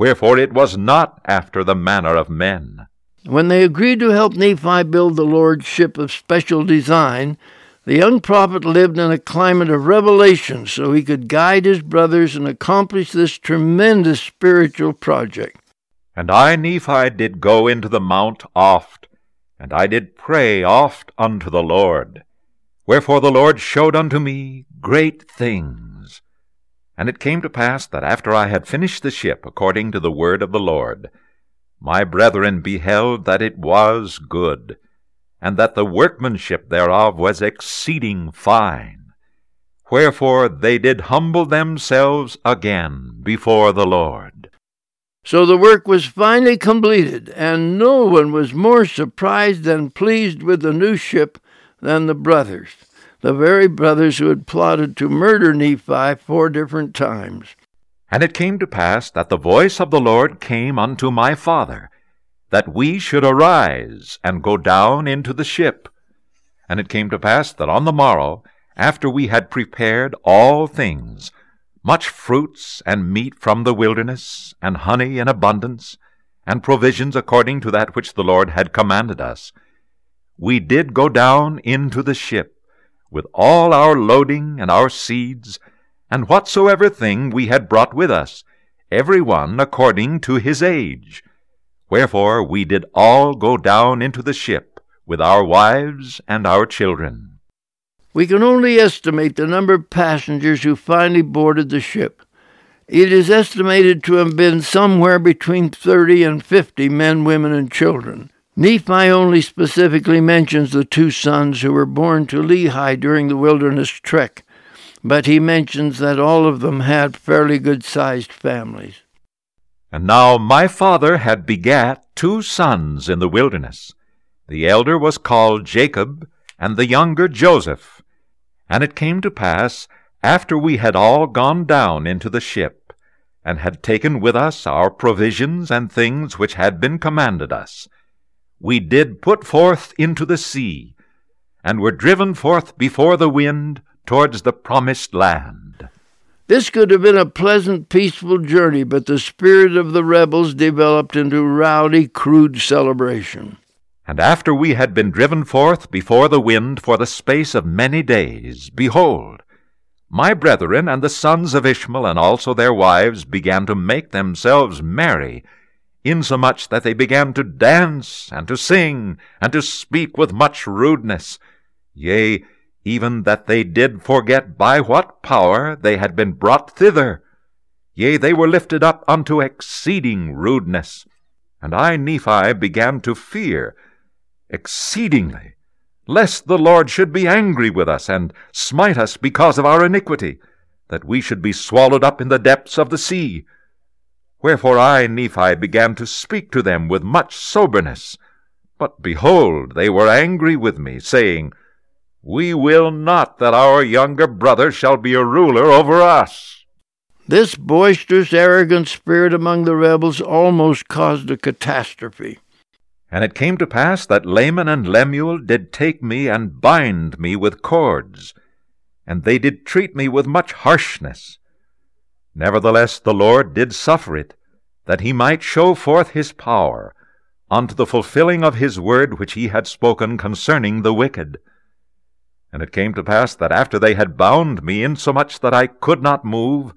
Wherefore it was not after the manner of men. When they agreed to help Nephi build the Lord's ship of special design, the young prophet lived in a climate of revelation so he could guide his brothers and accomplish this tremendous spiritual project. And I, Nephi, did go into the mount oft, and I did pray oft unto the Lord. Wherefore the Lord showed unto me great things. And it came to pass that after I had finished the ship according to the word of the Lord, my brethren beheld that it was good and that the workmanship thereof was exceeding fine. Wherefore they did humble themselves again before the Lord. So the work was finally completed, and no one was more surprised and pleased with the new ship than the brothers, the very brothers who had plotted to murder Nephi four different times. And it came to pass that the voice of the Lord came unto my father, that we should arise and go down into the ship. And it came to pass that on the morrow, after we had prepared all things, much fruits and meat from the wilderness, and honey in abundance, and provisions according to that which the Lord had commanded us, we did go down into the ship, with all our loading and our seeds, and whatsoever thing we had brought with us, every one according to his age Wherefore we did all go down into the ship with our wives and our children. We can only estimate the number of passengers who finally boarded the ship. It is estimated to have been somewhere between 30 and 50 men, women, and children. Nephi only specifically mentions the two sons who were born to Lehi during the wilderness trek, but he mentions that all of them had fairly good sized families. And now my father had begat two sons in the wilderness. The elder was called Jacob, and the younger Joseph. And it came to pass, after we had all gone down into the ship, and had taken with us our provisions and things which had been commanded us, we did put forth into the sea, and were driven forth before the wind towards the promised land. This could have been a pleasant, peaceful journey, but the spirit of the rebels developed into rowdy, crude celebration. And after we had been driven forth before the wind for the space of many days, behold, my brethren and the sons of Ishmael and also their wives began to make themselves merry, insomuch that they began to dance and to sing and to speak with much rudeness. Yea, even that they did forget by what power they had been brought thither. Yea, they were lifted up unto exceeding rudeness. And I, Nephi, began to fear exceedingly, lest the Lord should be angry with us and smite us because of our iniquity, that we should be swallowed up in the depths of the sea. Wherefore I, Nephi, began to speak to them with much soberness. But behold, they were angry with me, saying, we will not that our younger brother shall be a ruler over us. This boisterous, arrogant spirit among the rebels almost caused a catastrophe. And it came to pass that Laman and Lemuel did take me and bind me with cords. and they did treat me with much harshness. Nevertheless the Lord did suffer it, that he might show forth his power, unto the fulfilling of his word which he had spoken concerning the wicked. And it came to pass that after they had bound me insomuch that I could not move,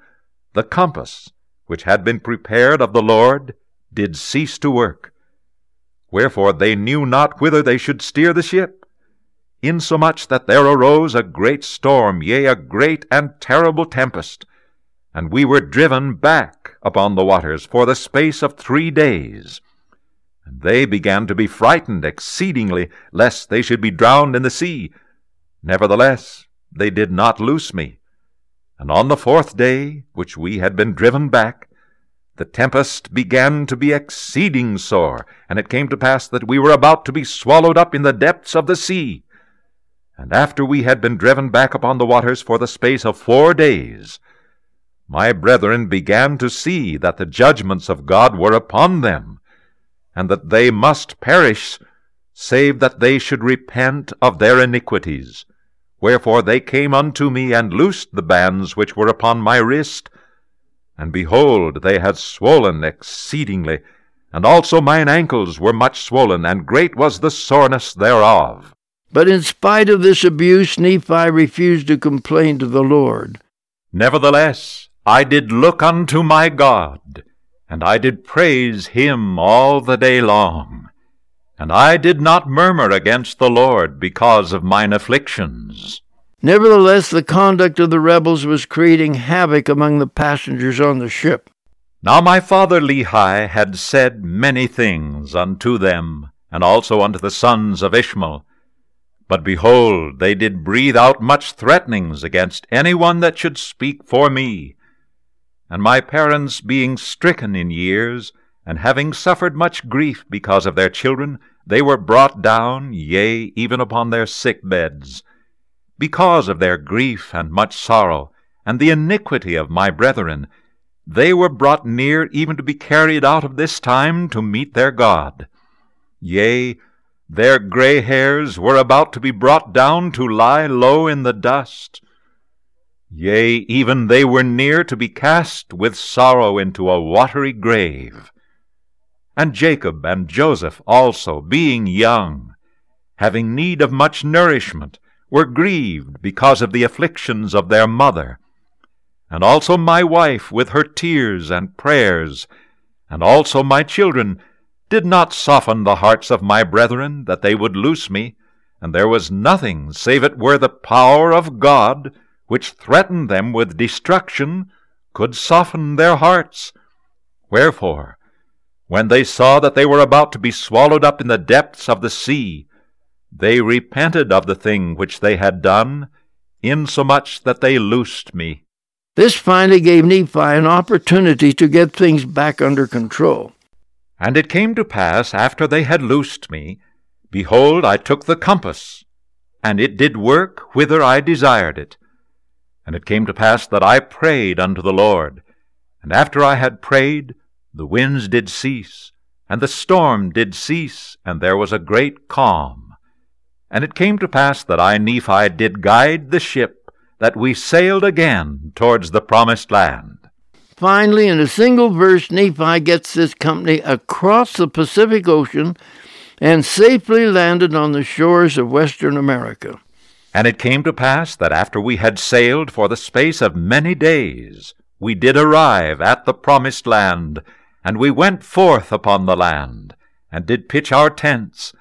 the compass, which had been prepared of the Lord, did cease to work. Wherefore they knew not whither they should steer the ship, insomuch that there arose a great storm, yea, a great and terrible tempest, and we were driven back upon the waters for the space of three days. And they began to be frightened exceedingly, lest they should be drowned in the sea. Nevertheless, they did not loose me. And on the fourth day, which we had been driven back, the tempest began to be exceeding sore, and it came to pass that we were about to be swallowed up in the depths of the sea. And after we had been driven back upon the waters for the space of four days, my brethren began to see that the judgments of God were upon them, and that they must perish, save that they should repent of their iniquities. Wherefore they came unto me and loosed the bands which were upon my wrist, and behold, they had swollen exceedingly, and also mine ankles were much swollen, and great was the soreness thereof. But in spite of this abuse, Nephi refused to complain to the Lord. Nevertheless, I did look unto my God, and I did praise him all the day long. And I did not murmur against the Lord because of mine afflictions. Nevertheless, the conduct of the rebels was creating havoc among the passengers on the ship. Now my father Lehi had said many things unto them, and also unto the sons of Ishmael. But behold, they did breathe out much threatenings against any one that should speak for me. And my parents being stricken in years, and having suffered much grief because of their children, they were brought down, yea, even upon their sick beds because of their grief and much sorrow, and the iniquity of my brethren, they were brought near even to be carried out of this time to meet their God. Yea, their gray hairs were about to be brought down to lie low in the dust. Yea, even they were near to be cast with sorrow into a watery grave. And Jacob and Joseph also, being young, having need of much nourishment, were grieved because of the afflictions of their mother, and also my wife with her tears and prayers, and also my children, did not soften the hearts of my brethren that they would loose me, and there was nothing save it were the power of God, which threatened them with destruction, could soften their hearts. Wherefore, when they saw that they were about to be swallowed up in the depths of the sea, they repented of the thing which they had done, insomuch that they loosed me. This finally gave Nephi an opportunity to get things back under control. And it came to pass, after they had loosed me, behold, I took the compass, and it did work whither I desired it. And it came to pass that I prayed unto the Lord, and after I had prayed, the winds did cease, and the storm did cease, and there was a great calm. And it came to pass that I, Nephi, did guide the ship, that we sailed again towards the promised land. Finally, in a single verse, Nephi gets this company across the Pacific Ocean and safely landed on the shores of Western America. And it came to pass that after we had sailed for the space of many days, we did arrive at the promised land, and we went forth upon the land, and did pitch our tents,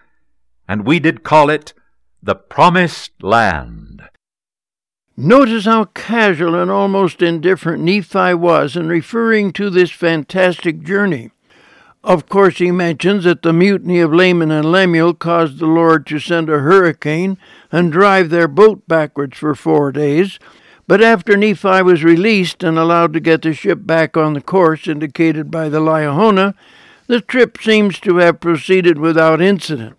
and we did call it the Promised Land. Notice how casual and almost indifferent Nephi was in referring to this fantastic journey. Of course, he mentions that the mutiny of Laman and Lemuel caused the Lord to send a hurricane and drive their boat backwards for four days. But after Nephi was released and allowed to get the ship back on the course indicated by the Liahona, the trip seems to have proceeded without incident.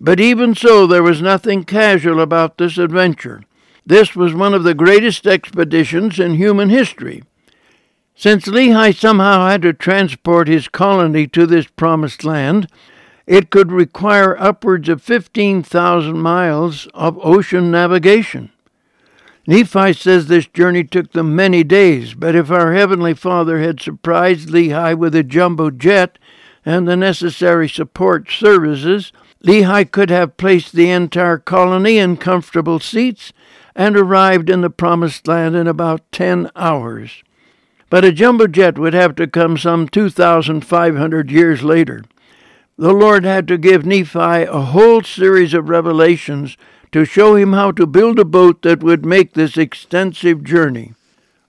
But even so, there was nothing casual about this adventure. This was one of the greatest expeditions in human history. Since Lehi somehow had to transport his colony to this promised land, it could require upwards of 15,000 miles of ocean navigation. Nephi says this journey took them many days, but if our Heavenly Father had surprised Lehi with a jumbo jet and the necessary support services, Lehi could have placed the entire colony in comfortable seats and arrived in the Promised Land in about ten hours. But a jumbo jet would have to come some 2,500 years later. The Lord had to give Nephi a whole series of revelations to show him how to build a boat that would make this extensive journey.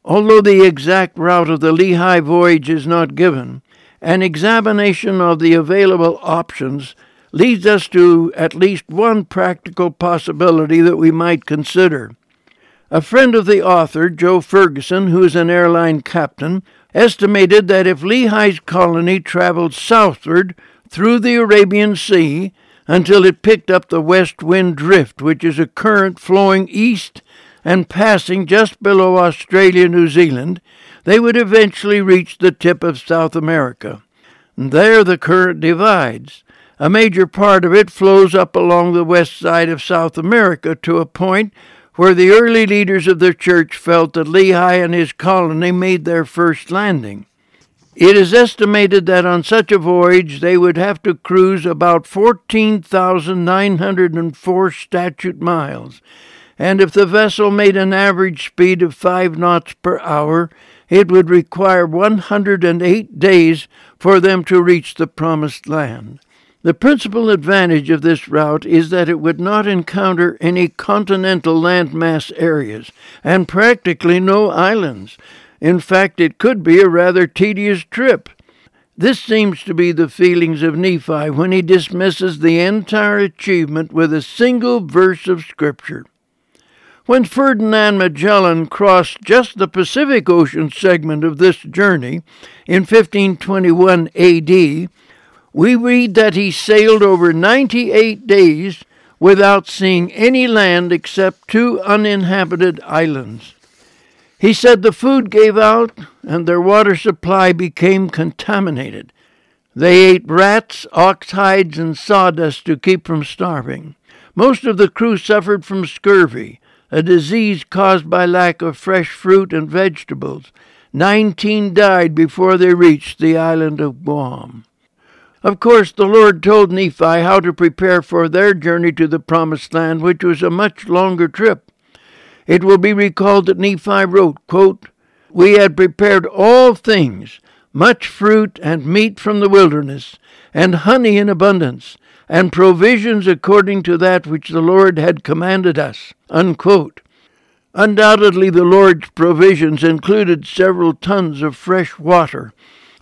Although the exact route of the Lehi voyage is not given, an examination of the available options leads us to at least one practical possibility that we might consider. A friend of the author, Joe Ferguson, who is an airline captain, estimated that if Lehi's colony traveled southward through the Arabian Sea until it picked up the west wind drift, which is a current flowing east and passing just below Australia, New Zealand, they would eventually reach the tip of South America. There the current divides. A major part of it flows up along the west side of South America to a point where the early leaders of the church felt that Lehi and his colony made their first landing. It is estimated that on such a voyage they would have to cruise about 14,904 statute miles, and if the vessel made an average speed of 5 knots per hour, it would require 108 days for them to reach the Promised Land. The principal advantage of this route is that it would not encounter any continental landmass areas and practically no islands, in fact, it could be a rather tedious trip. This seems to be the feelings of Nephi when he dismisses the entire achievement with a single verse of Scripture. When Ferdinand Magellan crossed just the Pacific Ocean segment of this journey in 1521 AD, we read that he sailed over 98 days without seeing any land except two uninhabited islands. He said the food gave out and their water supply became contaminated. They ate rats, ox hides, and sawdust to keep from starving. Most of the crew suffered from scurvy, a disease caused by lack of fresh fruit and vegetables. Nineteen died before they reached the island of Guam. Of course, the Lord told Nephi how to prepare for their journey to the Promised Land, which was a much longer trip. It will be recalled that Nephi wrote, quote, We had prepared all things, much fruit and meat from the wilderness, and honey in abundance, and provisions according to that which the Lord had commanded us. Unquote. Undoubtedly, the Lord's provisions included several tons of fresh water,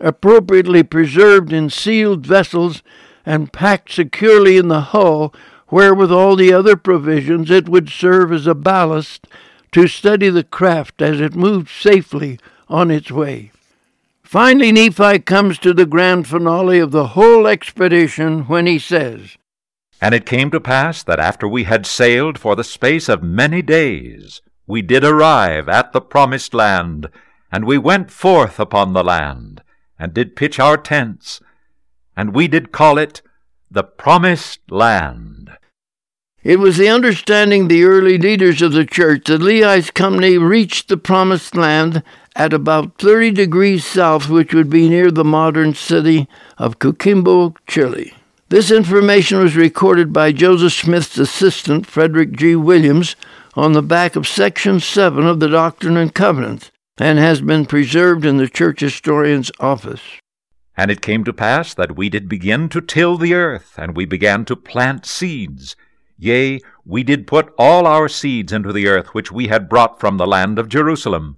appropriately preserved in sealed vessels and packed securely in the hull where with all the other provisions it would serve as a ballast to steady the craft as it moved safely on its way. Finally, Nephi comes to the grand finale of the whole expedition when he says, And it came to pass that after we had sailed for the space of many days, we did arrive at the promised land, and we went forth upon the land, and did pitch our tents, and we did call it the promised land. It was the understanding the early leaders of the church that Lehi's company reached the promised land at about 30 degrees south, which would be near the modern city of Coquimbo, Chile. This information was recorded by Joseph Smith's assistant, Frederick G. Williams, on the back of Section 7 of the Doctrine and Covenants, and has been preserved in the church historian's office. And it came to pass that we did begin to till the earth, and we began to plant seeds Yea, we did put all our seeds into the earth which we had brought from the land of Jerusalem.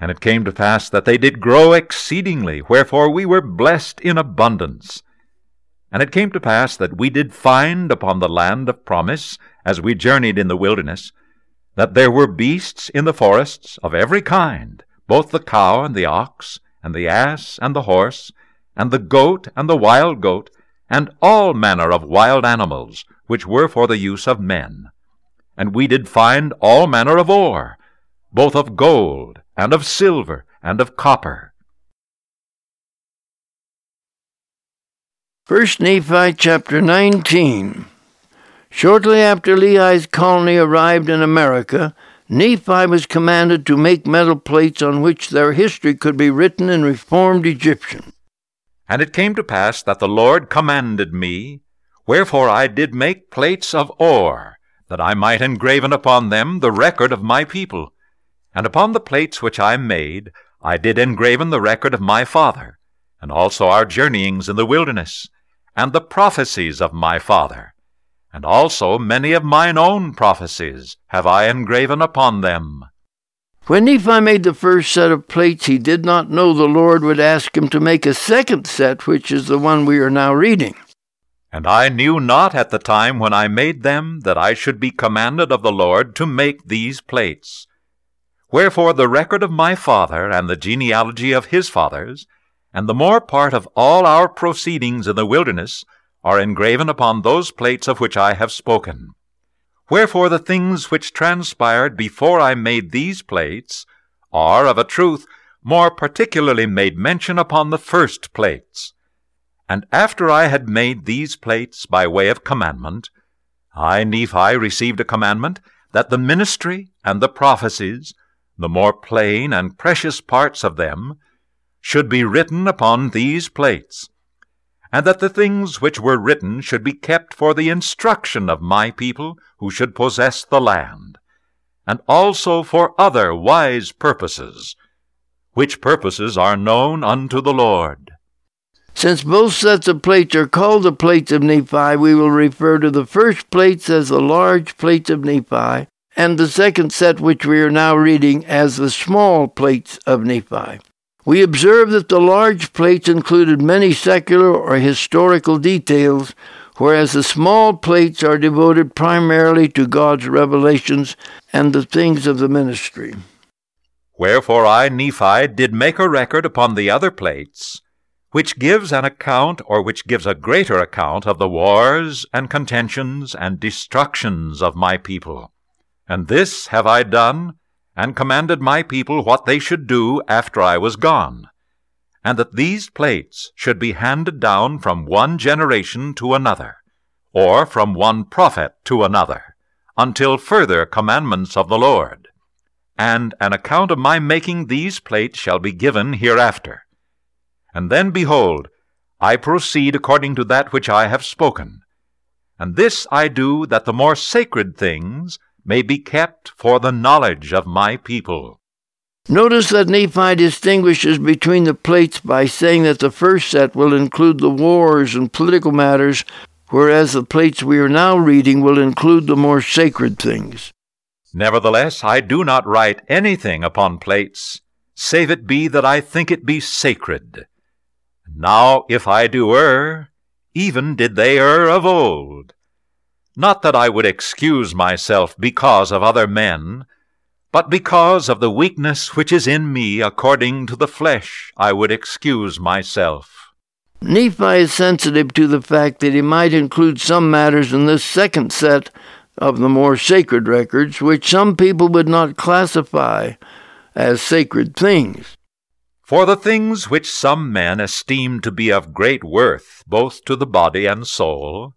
And it came to pass that they did grow exceedingly, wherefore we were blessed in abundance. And it came to pass that we did find upon the land of promise, as we journeyed in the wilderness, that there were beasts in the forests of every kind, both the cow and the ox, and the ass and the horse, and the goat and the wild goat, and all manner of wild animals, which were for the use of men. And we did find all manner of ore, both of gold, and of silver, and of copper. First Nephi chapter 19. Shortly after Lehi's colony arrived in America, Nephi was commanded to make metal plates on which their history could be written in reformed Egyptian. And it came to pass that the Lord commanded me, wherefore I did make plates of ore, that I might engraven upon them the record of my people. And upon the plates which I made, I did engraven the record of my father, and also our journeyings in the wilderness, and the prophecies of my father and also many of mine own prophecies have I engraven upon them. When Nephi made the first set of plates, he did not know the Lord would ask him to make a second set, which is the one we are now reading. And I knew not at the time when I made them that I should be commanded of the Lord to make these plates. Wherefore the record of my father, and the genealogy of his fathers, and the more part of all our proceedings in the wilderness, are engraven upon those plates of which I have spoken. Wherefore the things which transpired before I made these plates are, of a truth, more particularly made mention upon the first plates. And after I had made these plates by way of commandment, I, Nephi, received a commandment that the ministry and the prophecies, the more plain and precious parts of them, should be written upon these plates, and that the things which were written should be kept for the instruction of my people who should possess the land, and also for other wise purposes, which purposes are known unto the Lord. Since both sets of plates are called the plates of Nephi, we will refer to the first plates as the large plates of Nephi, and the second set, which we are now reading, as the small plates of Nephi. We observe that the large plates included many secular or historical details, whereas the small plates are devoted primarily to God's revelations and the things of the ministry. Wherefore I, Nephi, did make a record upon the other plates, which gives an account, or which gives a greater account, of the wars and contentions and destructions of my people. And this have I done and commanded my people what they should do after I was gone, and that these plates should be handed down from one generation to another, or from one prophet to another, until further commandments of the Lord. And an account of my making these plates shall be given hereafter. And then, behold, I proceed according to that which I have spoken. And this I do that the more sacred things may be kept for the knowledge of my people. Notice that Nephi distinguishes between the plates by saying that the first set will include the wars and political matters, whereas the plates we are now reading will include the more sacred things. Nevertheless, I do not write anything upon plates, save it be that I think it be sacred. Now, if I do err, even did they err of old. Not that I would excuse myself because of other men, but because of the weakness which is in me according to the flesh, I would excuse myself. Nephi is sensitive to the fact that he might include some matters in this second set of the more sacred records, which some people would not classify as sacred things. For the things which some men esteem to be of great worth, both to the body and soul,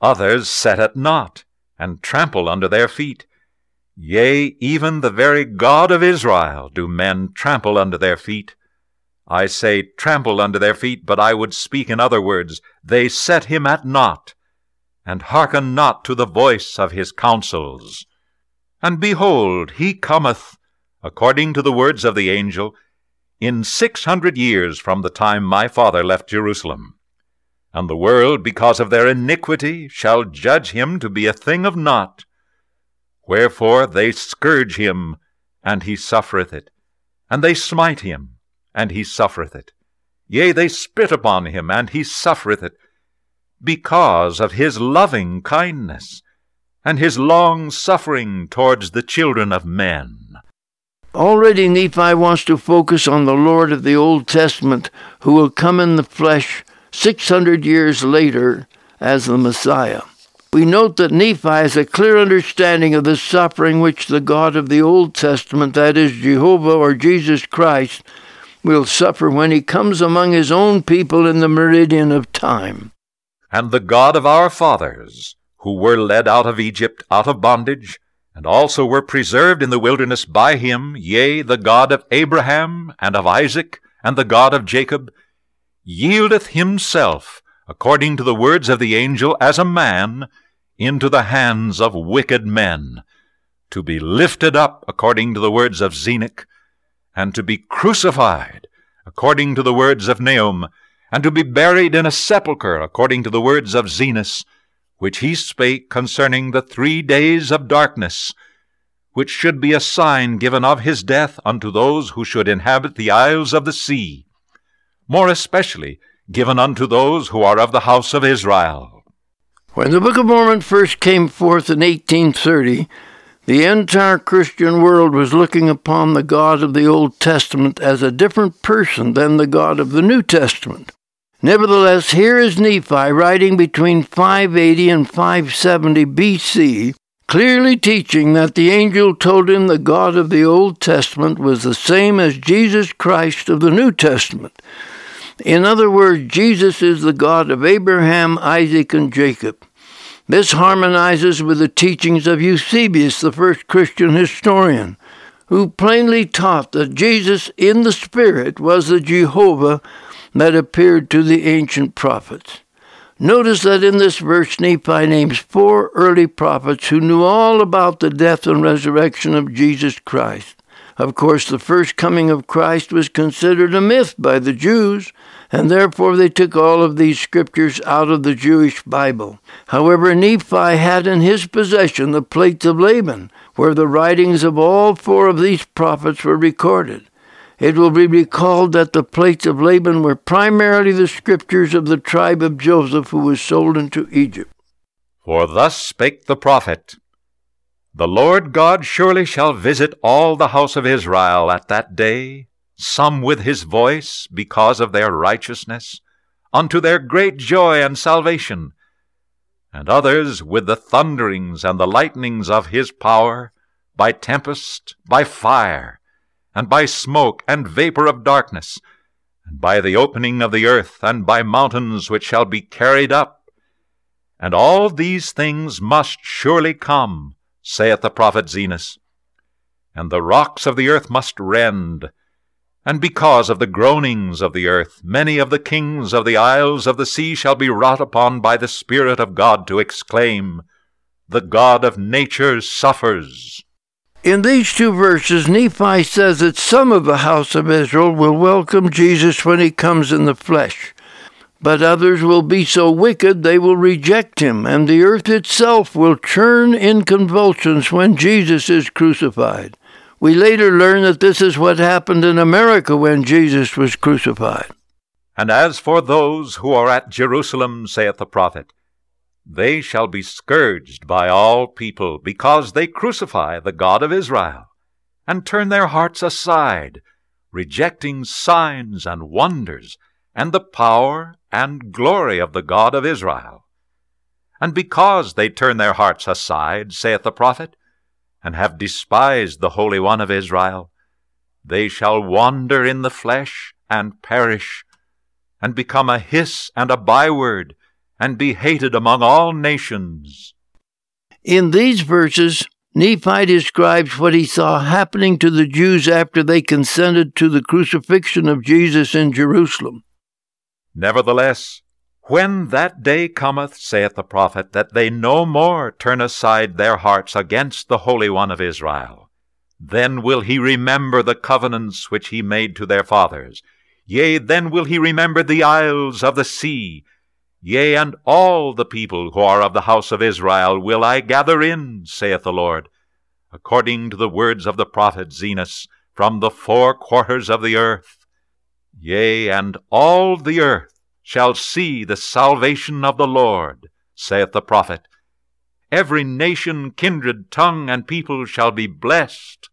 Others set at naught, and trample under their feet. Yea, even the very God of Israel do men trample under their feet. I say trample under their feet, but I would speak in other words. They set him at naught, and hearken not to the voice of his counsels. And behold, he cometh, according to the words of the angel, in six hundred years from the time my father left Jerusalem. And the world, because of their iniquity, shall judge him to be a thing of naught. Wherefore they scourge him, and he suffereth it. And they smite him, and he suffereth it. Yea, they spit upon him, and he suffereth it, because of his loving kindness, and his long suffering towards the children of men. Already Nephi wants to focus on the Lord of the Old Testament, who will come in the flesh 600 years later as the Messiah. We note that Nephi has a clear understanding of the suffering which the God of the Old Testament, that is, Jehovah or Jesus Christ, will suffer when he comes among his own people in the meridian of time. And the God of our fathers, who were led out of Egypt out of bondage, and also were preserved in the wilderness by him, yea, the God of Abraham and of Isaac and the God of Jacob, yieldeth himself, according to the words of the angel, as a man, into the hands of wicked men, to be lifted up, according to the words of Zenock, and to be crucified, according to the words of Neum, and to be buried in a sepulchre, according to the words of Zenos, which he spake concerning the three days of darkness, which should be a sign given of his death unto those who should inhabit the isles of the sea, more especially given unto those who are of the house of Israel. When the Book of Mormon first came forth in 1830, the entire Christian world was looking upon the God of the Old Testament as a different person than the God of the New Testament. Nevertheless, here is Nephi writing between 580 and 570 BC, clearly teaching that the angel told him the God of the Old Testament was the same as Jesus Christ of the New Testament. In other words, Jesus is the God of Abraham, Isaac, and Jacob. This harmonizes with the teachings of Eusebius, the first Christian historian, who plainly taught that Jesus in the Spirit was the Jehovah that appeared to the ancient prophets. Notice that in this verse, Nephi names four early prophets who knew all about the death and resurrection of Jesus Christ. Of course, the first coming of Christ was considered a myth by the Jews, and therefore they took all of these scriptures out of the Jewish Bible. However, Nephi had in his possession the plates of Laban, where the writings of all four of these prophets were recorded. It will be recalled that the plates of Laban were primarily the scriptures of the tribe of Joseph who was sold into Egypt. For thus spake the prophet The Lord God surely shall visit all the house of Israel at that day, some with his voice, because of their righteousness, unto their great joy and salvation, and others with the thunderings and the lightnings of his power, by tempest, by fire and by smoke and vapor of darkness, and by the opening of the earth, and by mountains which shall be carried up. And all these things must surely come, saith the prophet Zenos. And the rocks of the earth must rend, and because of the groanings of the earth, many of the kings of the isles of the sea shall be wrought upon by the Spirit of God to exclaim, The God of nature suffers. In these two verses, Nephi says that some of the house of Israel will welcome Jesus when he comes in the flesh, but others will be so wicked they will reject him, and the earth itself will churn in convulsions when Jesus is crucified. We later learn that this is what happened in America when Jesus was crucified. And as for those who are at Jerusalem, saith the prophet, they shall be scourged by all people, because they crucify the God of Israel, and turn their hearts aside, rejecting signs and wonders, and the power and glory of the God of Israel. And because they turn their hearts aside, saith the prophet, and have despised the Holy One of Israel, they shall wander in the flesh and perish, and become a hiss and a byword, and be hated among all nations. In these verses, Nephi describes what he saw happening to the Jews after they consented to the crucifixion of Jesus in Jerusalem. Nevertheless, when that day cometh, saith the prophet, that they no more turn aside their hearts against the Holy One of Israel, then will he remember the covenants which he made to their fathers. Yea, then will he remember the isles of the sea, Yea, and all the people who are of the house of Israel will I gather in, saith the Lord, according to the words of the prophet Zenos, from the four quarters of the earth. Yea, and all the earth shall see the salvation of the Lord, saith the prophet. Every nation, kindred, tongue, and people shall be blessed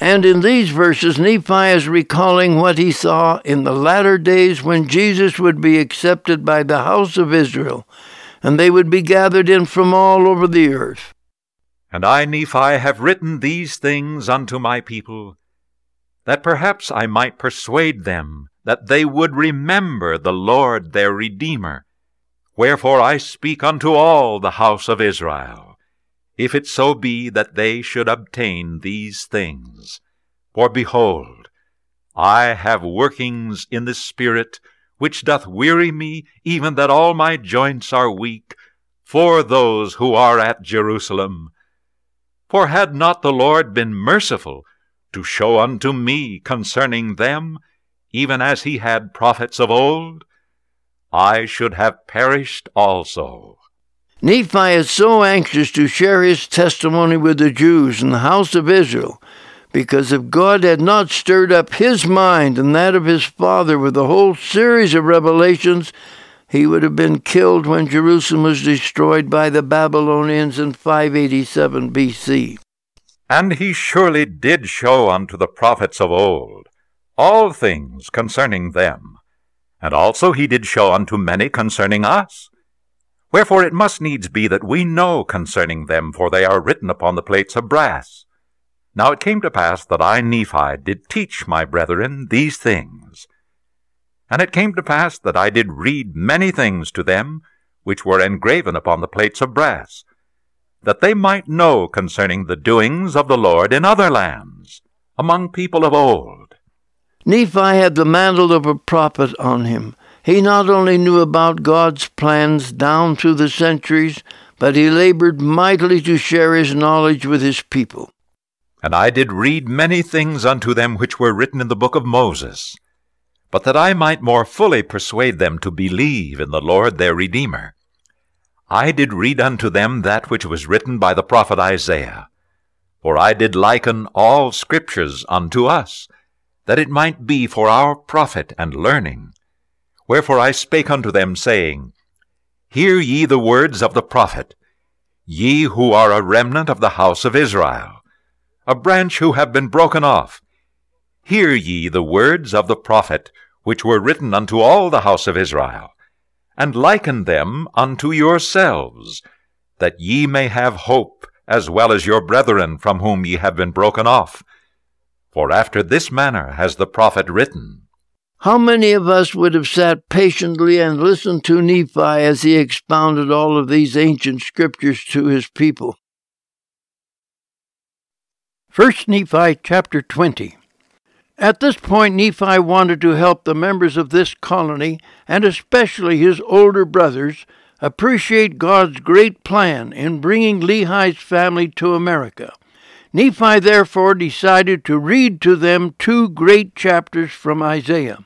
and in these verses, Nephi is recalling what he saw in the latter days when Jesus would be accepted by the house of Israel, and they would be gathered in from all over the earth. And I, Nephi, have written these things unto my people, that perhaps I might persuade them that they would remember the Lord their Redeemer. Wherefore I speak unto all the house of Israel. if it so be that they should obtain these things. For behold, I have workings in the Spirit, which doth weary me, even that all my joints are weak, for those who are at Jerusalem. For had not the Lord been merciful to show unto me concerning them, even as he had prophets of old? I should have perished also. Nephi is so anxious to share his testimony with the Jews and the house of Israel because if God had not stirred up his mind and that of his father with a whole series of revelations, he would have been killed when Jerusalem was destroyed by the Babylonians in 587 BC. And he surely did show unto the prophets of old all things concerning them, and also he did show unto many concerning us. Wherefore it must needs be that we know concerning them, for they are written upon the plates of brass. Now it came to pass that I, Nephi, did teach my brethren these things. And it came to pass that I did read many things to them, which were engraven upon the plates of brass, that they might know concerning the doings of the Lord in other lands, among people of old. Nephi had the mantle of a prophet on him. He not only knew about God's plans down through the centuries, but he labored mightily to share his knowledge with his people. And I did read many things unto them which were written in the book of Moses, but that I might more fully persuade them to believe in the Lord their Redeemer. I did read unto them that which was written by the prophet Isaiah. For I did liken all scriptures unto us, that it might be for our profit and learning. Wherefore I spake unto them, saying, Hear ye the words of the prophet, ye who are a remnant of the house of Israel a branch who have been broken off. Hear ye the words of the prophet, which were written unto all the house of Israel, and liken them unto yourselves, that ye may have hope, as well as your brethren from whom ye have been broken off. For after this manner has the prophet written. How many of us would have sat patiently and listened to Nephi as he expounded all of these ancient scriptures to his people? 1 Nephi chapter 20. At this point, Nephi wanted to help the members of this colony, and especially his older brothers, appreciate God's great plan in bringing Lehi's family to America. Nephi therefore decided to read to them two great chapters from Isaiah.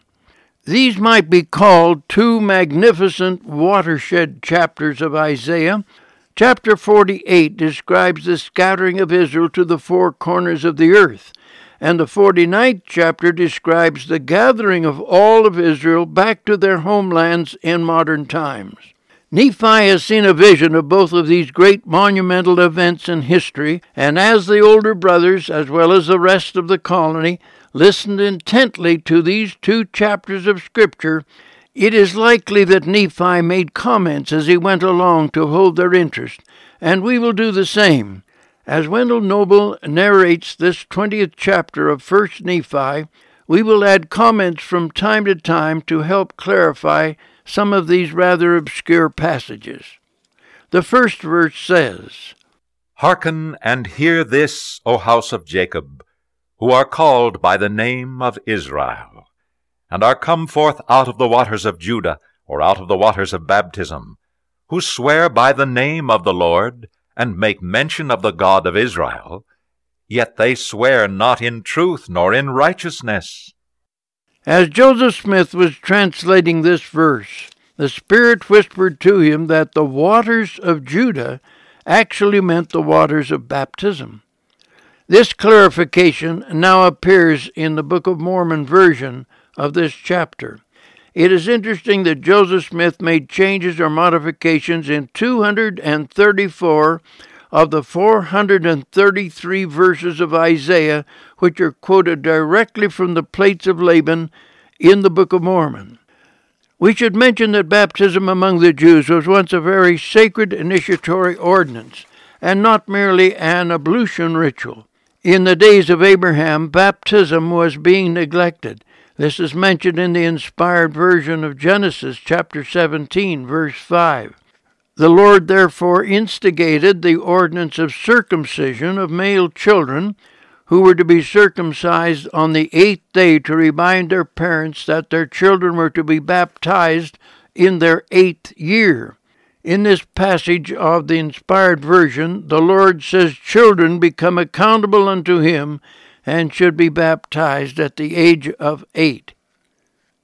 These might be called two magnificent watershed chapters of Isaiah, Chapter 48 describes the scattering of Israel to the four corners of the earth, and the 49th chapter describes the gathering of all of Israel back to their homelands in modern times. Nephi has seen a vision of both of these great monumental events in history, and as the older brothers, as well as the rest of the colony, listened intently to these two chapters of Scripture, it is likely that Nephi made comments as he went along to hold their interest, and we will do the same. As Wendell Noble narrates this 20th chapter of 1st Nephi, we will add comments from time to time to help clarify some of these rather obscure passages. The first verse says, Hearken and hear this, O house of Jacob, who are called by the name of Israel and are come forth out of the waters of Judah, or out of the waters of baptism, who swear by the name of the Lord, and make mention of the God of Israel, yet they swear not in truth nor in righteousness. As Joseph Smith was translating this verse, the Spirit whispered to him that the waters of Judah actually meant the waters of baptism. This clarification now appears in the Book of Mormon version of this chapter. It is interesting that Joseph Smith made changes or modifications in 234 of the 433 verses of Isaiah, which are quoted directly from the plates of Laban in the Book of Mormon. We should mention that baptism among the Jews was once a very sacred initiatory ordinance, and not merely an ablution ritual. In the days of Abraham, baptism was being neglected. This is mentioned in the inspired version of Genesis chapter 17, verse 5. The Lord therefore instigated the ordinance of circumcision of male children who were to be circumcised on the eighth day to remind their parents that their children were to be baptized in their eighth year. In this passage of the inspired version, the Lord says children become accountable unto him and should be baptized at the age of eight.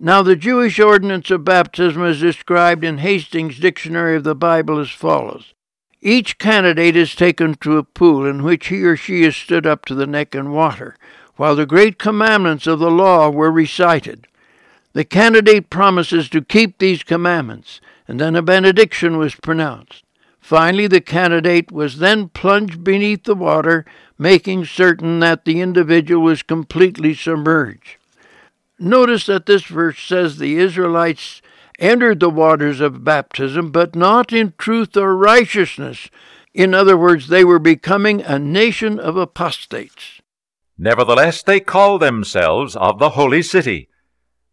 Now, the Jewish ordinance of baptism is described in Hastings' Dictionary of the Bible as follows Each candidate is taken to a pool in which he or she is stood up to the neck in water, while the great commandments of the law were recited. The candidate promises to keep these commandments, and then a benediction was pronounced. Finally, the candidate was then plunged beneath the water, making certain that the individual was completely submerged. Notice that this verse says the Israelites entered the waters of baptism, but not in truth or righteousness. In other words, they were becoming a nation of apostates. Nevertheless, they call themselves of the holy city.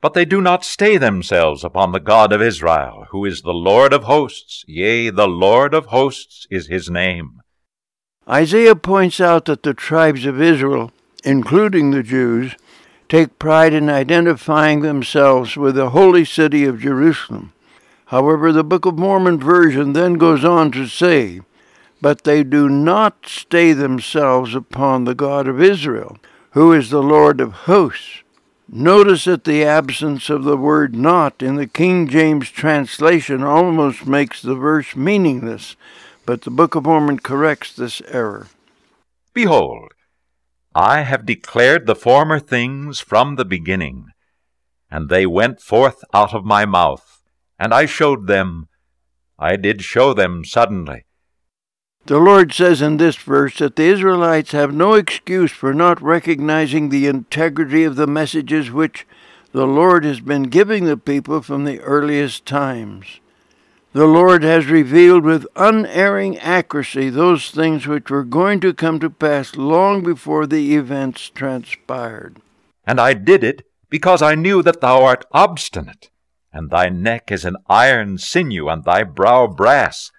But they do not stay themselves upon the God of Israel, who is the Lord of hosts. Yea, the Lord of hosts is his name. Isaiah points out that the tribes of Israel, including the Jews, take pride in identifying themselves with the holy city of Jerusalem. However, the Book of Mormon version then goes on to say, But they do not stay themselves upon the God of Israel, who is the Lord of hosts. Notice that the absence of the word not in the King James translation almost makes the verse meaningless, but the Book of Mormon corrects this error. Behold, I have declared the former things from the beginning, and they went forth out of my mouth, and I showed them. I did show them suddenly. The Lord says in this verse that the Israelites have no excuse for not recognizing the integrity of the messages which the Lord has been giving the people from the earliest times the Lord has revealed with unerring accuracy those things which were going to come to pass long before the events transpired. And I did it because I knew that thou art obstinate, and thy neck is an iron sinew, and thy brow brass.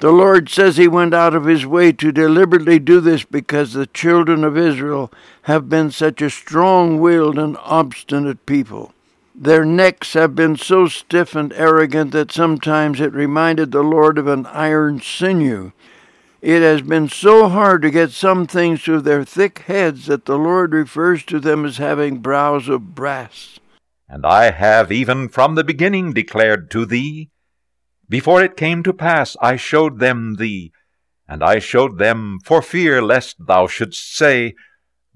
The Lord says he went out of his way to deliberately do this because the children of Israel have been such a strong willed and obstinate people. Their necks have been so stiff and arrogant that sometimes it reminded the Lord of an iron sinew. It has been so hard to get some things through their thick heads that the Lord refers to them as having brows of brass. And I have even from the beginning declared to thee, before it came to pass, I showed them thee, and I showed them for fear lest thou shouldst say,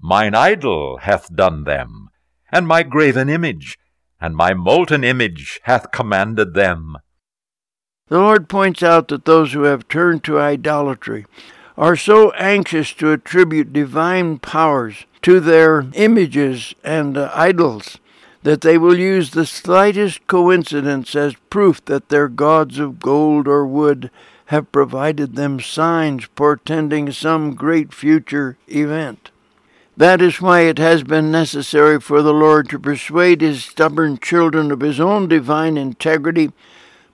Mine idol hath done them, and my graven image, and my molten image hath commanded them. The Lord points out that those who have turned to idolatry are so anxious to attribute divine powers to their images and uh, idols that they will use the slightest coincidence as proof that their gods of gold or wood have provided them signs portending some great future event. That is why it has been necessary for the Lord to persuade his stubborn children of his own divine integrity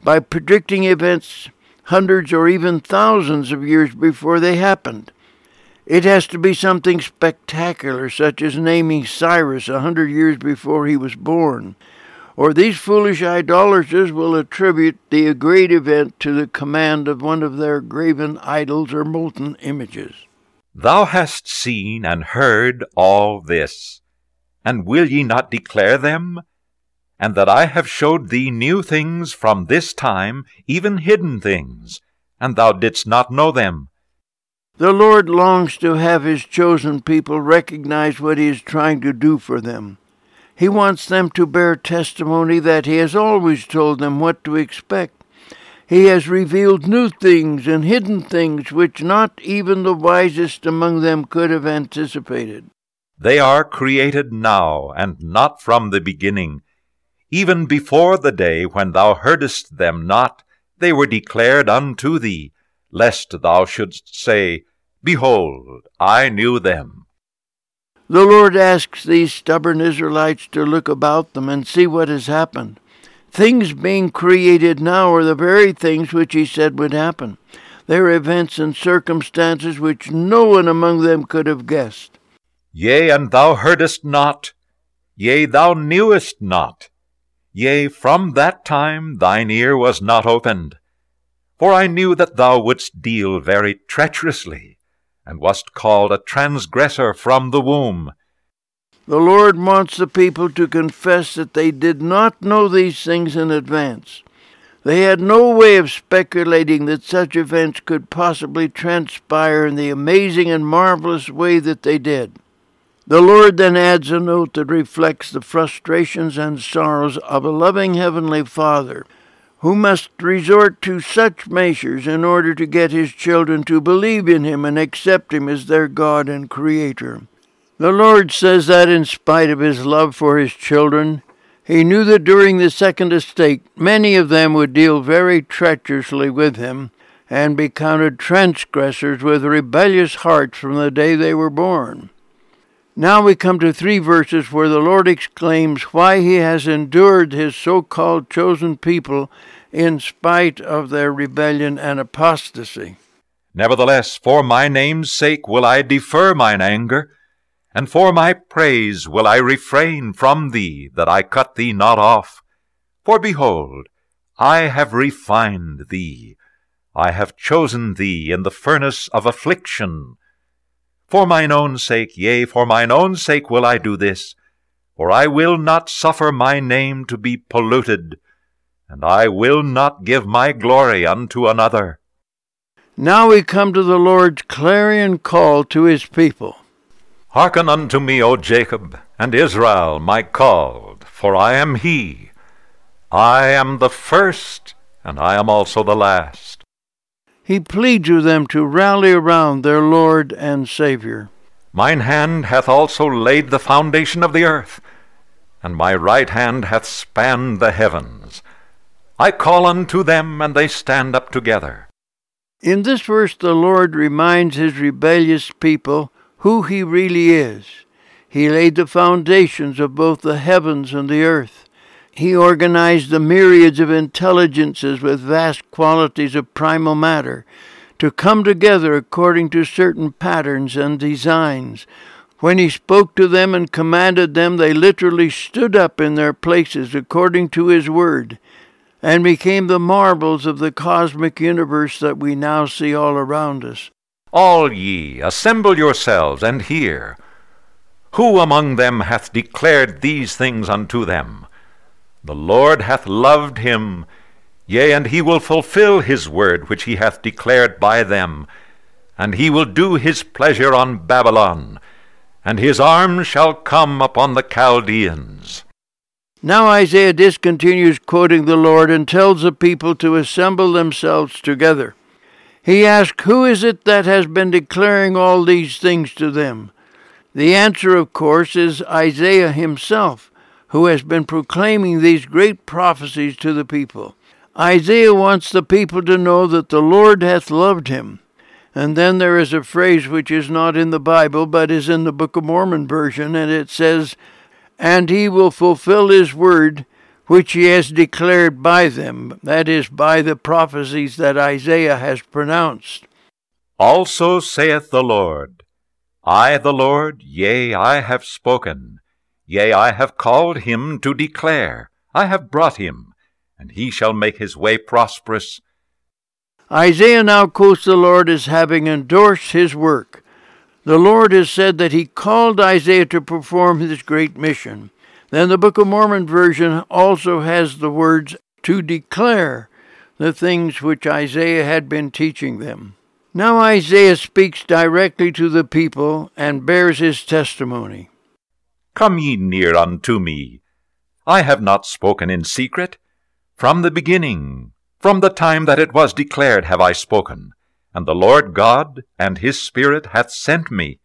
by predicting events hundreds or even thousands of years before they happened. It has to be something spectacular, such as naming Cyrus a hundred years before he was born. Or these foolish idolaters will attribute the great event to the command of one of their graven idols or molten images. Thou hast seen and heard all this, and will ye not declare them? And that I have showed thee new things from this time, even hidden things, and thou didst not know them. The Lord longs to have His chosen people recognize what He is trying to do for them. He wants them to bear testimony that He has always told them what to expect he has revealed new things and hidden things which not even the wisest among them could have anticipated. They are created now, and not from the beginning. Even before the day when thou heardest them not, they were declared unto thee, lest thou shouldst say, Behold, I knew them. The Lord asks these stubborn Israelites to look about them and see what has happened. Things being created now are the very things which he said would happen. They're events and circumstances which no one among them could have guessed. Yea, and thou heardest not, yea, thou knewest not. Yea, from that time thine ear was not opened. For I knew that thou wouldst deal very treacherously, and wast called a transgressor from the womb. The Lord wants the people to confess that they did not know these things in advance. They had no way of speculating that such events could possibly transpire in the amazing and marvelous way that they did. The Lord then adds a note that reflects the frustrations and sorrows of a loving Heavenly Father who must resort to such measures in order to get his children to believe in him and accept him as their God and Creator. The Lord says that in spite of his love for his children, he knew that during the second estate many of them would deal very treacherously with him and be counted transgressors with rebellious hearts from the day they were born. Now we come to three verses where the Lord exclaims why he has endured his so called chosen people in spite of their rebellion and apostasy. Nevertheless, for my name's sake will I defer mine anger, and for my praise will I refrain from thee, that I cut thee not off. For behold, I have refined thee, I have chosen thee in the furnace of affliction for mine own sake, yea, for mine own sake will I do this, for I will not suffer my name to be polluted, and I will not give my glory unto another. Now we come to the Lord's clarion call to his people. Hearken unto me, O Jacob, and Israel, my called, for I am he. I am the first, and I am also the last he pleads with them to rally around their Lord and Savior. Mine hand hath also laid the foundation of the earth, and my right hand hath spanned the heavens. I call unto them, and they stand up together. In this verse, the Lord reminds his rebellious people who he really is. He laid the foundations of both the heavens and the earth. He organized the myriads of intelligences with vast qualities of primal matter to come together according to certain patterns and designs. When he spoke to them and commanded them, they literally stood up in their places according to his word and became the marvels of the cosmic universe that we now see all around us. All ye, assemble yourselves and hear. Who among them hath declared these things unto them? The Lord hath loved him, yea, and he will fulfill his word which he hath declared by them. And he will do his pleasure on Babylon, and his arm shall come upon the Chaldeans. Now Isaiah discontinues quoting the Lord and tells the people to assemble themselves together. He asks, Who is it that has been declaring all these things to them? The answer, of course, is Isaiah himself who has been proclaiming these great prophecies to the people. Isaiah wants the people to know that the Lord hath loved him. And then there is a phrase which is not in the Bible, but is in the Book of Mormon version, and it says, And he will fulfill his word which he has declared by them, that is, by the prophecies that Isaiah has pronounced. Also saith the Lord, I, the Lord, yea, I have spoken. Yea, I have called him to declare. I have brought him, and he shall make his way prosperous. Isaiah now quotes the Lord as having endorsed his work. The Lord has said that he called Isaiah to perform his great mission. Then the Book of Mormon version also has the words to declare the things which Isaiah had been teaching them. Now Isaiah speaks directly to the people and bears his testimony. Come ye near unto me. I have not spoken in secret. From the beginning, from the time that it was declared, have I spoken, and the Lord God and his Spirit hath sent me.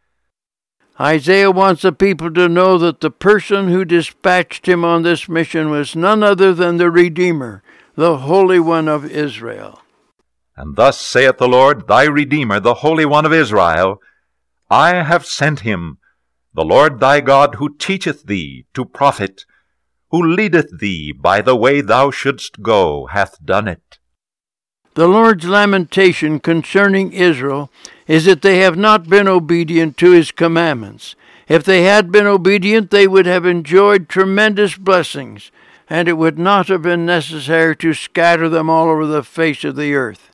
Isaiah wants the people to know that the person who dispatched him on this mission was none other than the Redeemer, the Holy One of Israel. And thus saith the Lord, thy Redeemer, the Holy One of Israel I have sent him the Lord thy God who teacheth thee to profit, who leadeth thee by the way thou shouldst go, hath done it. The Lord's lamentation concerning Israel is that they have not been obedient to his commandments. If they had been obedient, they would have enjoyed tremendous blessings, and it would not have been necessary to scatter them all over the face of the earth.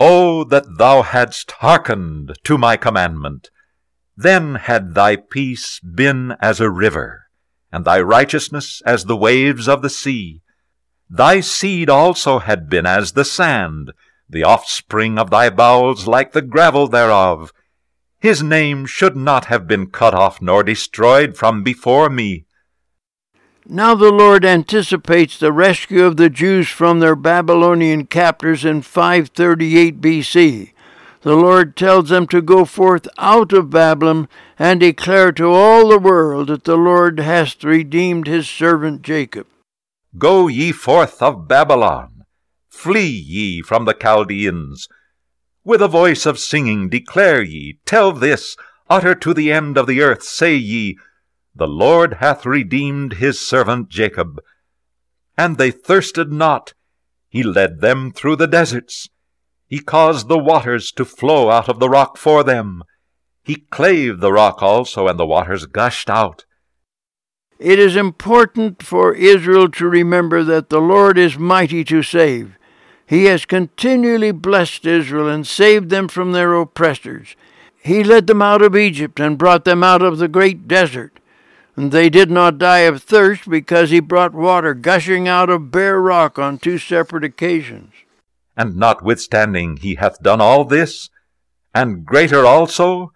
Oh, that thou hadst hearkened to my commandment! Then had thy peace been as a river, and thy righteousness as the waves of the sea. Thy seed also had been as the sand, the offspring of thy bowels like the gravel thereof. His name should not have been cut off nor destroyed from before me. Now the Lord anticipates the rescue of the Jews from their Babylonian captors in 538 BC. The Lord tells them to go forth out of Babylon and declare to all the world that the Lord hath redeemed his servant Jacob. Go ye forth of Babylon, flee ye from the Chaldeans. With a voice of singing declare ye, tell this, utter to the end of the earth, say ye, The Lord hath redeemed his servant Jacob. And they thirsted not, he led them through the deserts. He caused the waters to flow out of the rock for them. He clave the rock also, and the waters gushed out. It is important for Israel to remember that the Lord is mighty to save. He has continually blessed Israel and saved them from their oppressors. He led them out of Egypt and brought them out of the great desert. And they did not die of thirst because he brought water gushing out of bare rock on two separate occasions. And notwithstanding he hath done all this, and greater also,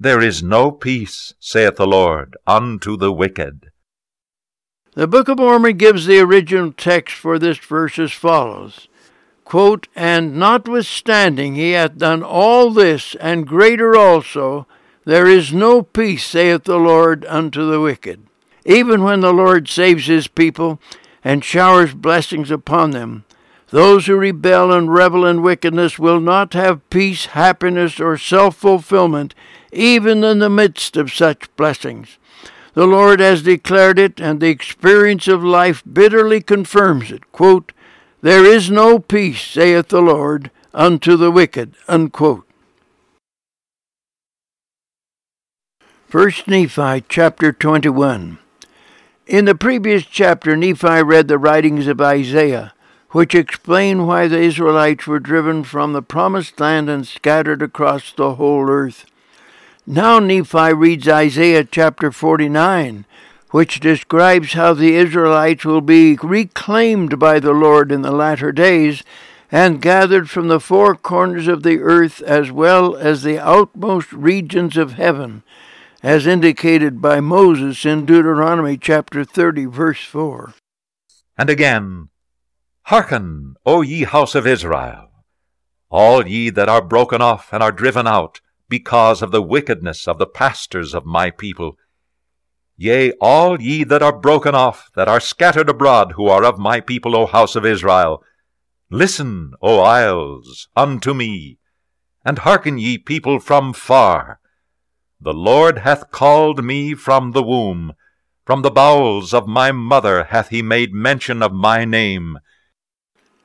there is no peace, saith the Lord, unto the wicked. The Book of Mormon gives the original text for this verse as follows quote, And notwithstanding he hath done all this, and greater also, there is no peace, saith the Lord, unto the wicked. Even when the Lord saves his people and showers blessings upon them, those who rebel and revel in wickedness will not have peace, happiness, or self fulfillment, even in the midst of such blessings. The Lord has declared it, and the experience of life bitterly confirms it. Quote, there is no peace, saith the Lord, unto the wicked. Unquote. First Nephi chapter 21. In the previous chapter, Nephi read the writings of Isaiah, which explain why the Israelites were driven from the promised land and scattered across the whole earth. Now Nephi reads Isaiah chapter 49, which describes how the Israelites will be reclaimed by the Lord in the latter days and gathered from the four corners of the earth as well as the outmost regions of heaven, as indicated by Moses in Deuteronomy chapter 30, verse 4. And again, Hearken, O ye house of Israel, all ye that are broken off and are driven out, because of the wickedness of the pastors of my people. Yea, all ye that are broken off, that are scattered abroad, who are of my people, O house of Israel, listen, O isles, unto me, and hearken ye people from far. The Lord hath called me from the womb, from the bowels of my mother hath he made mention of my name.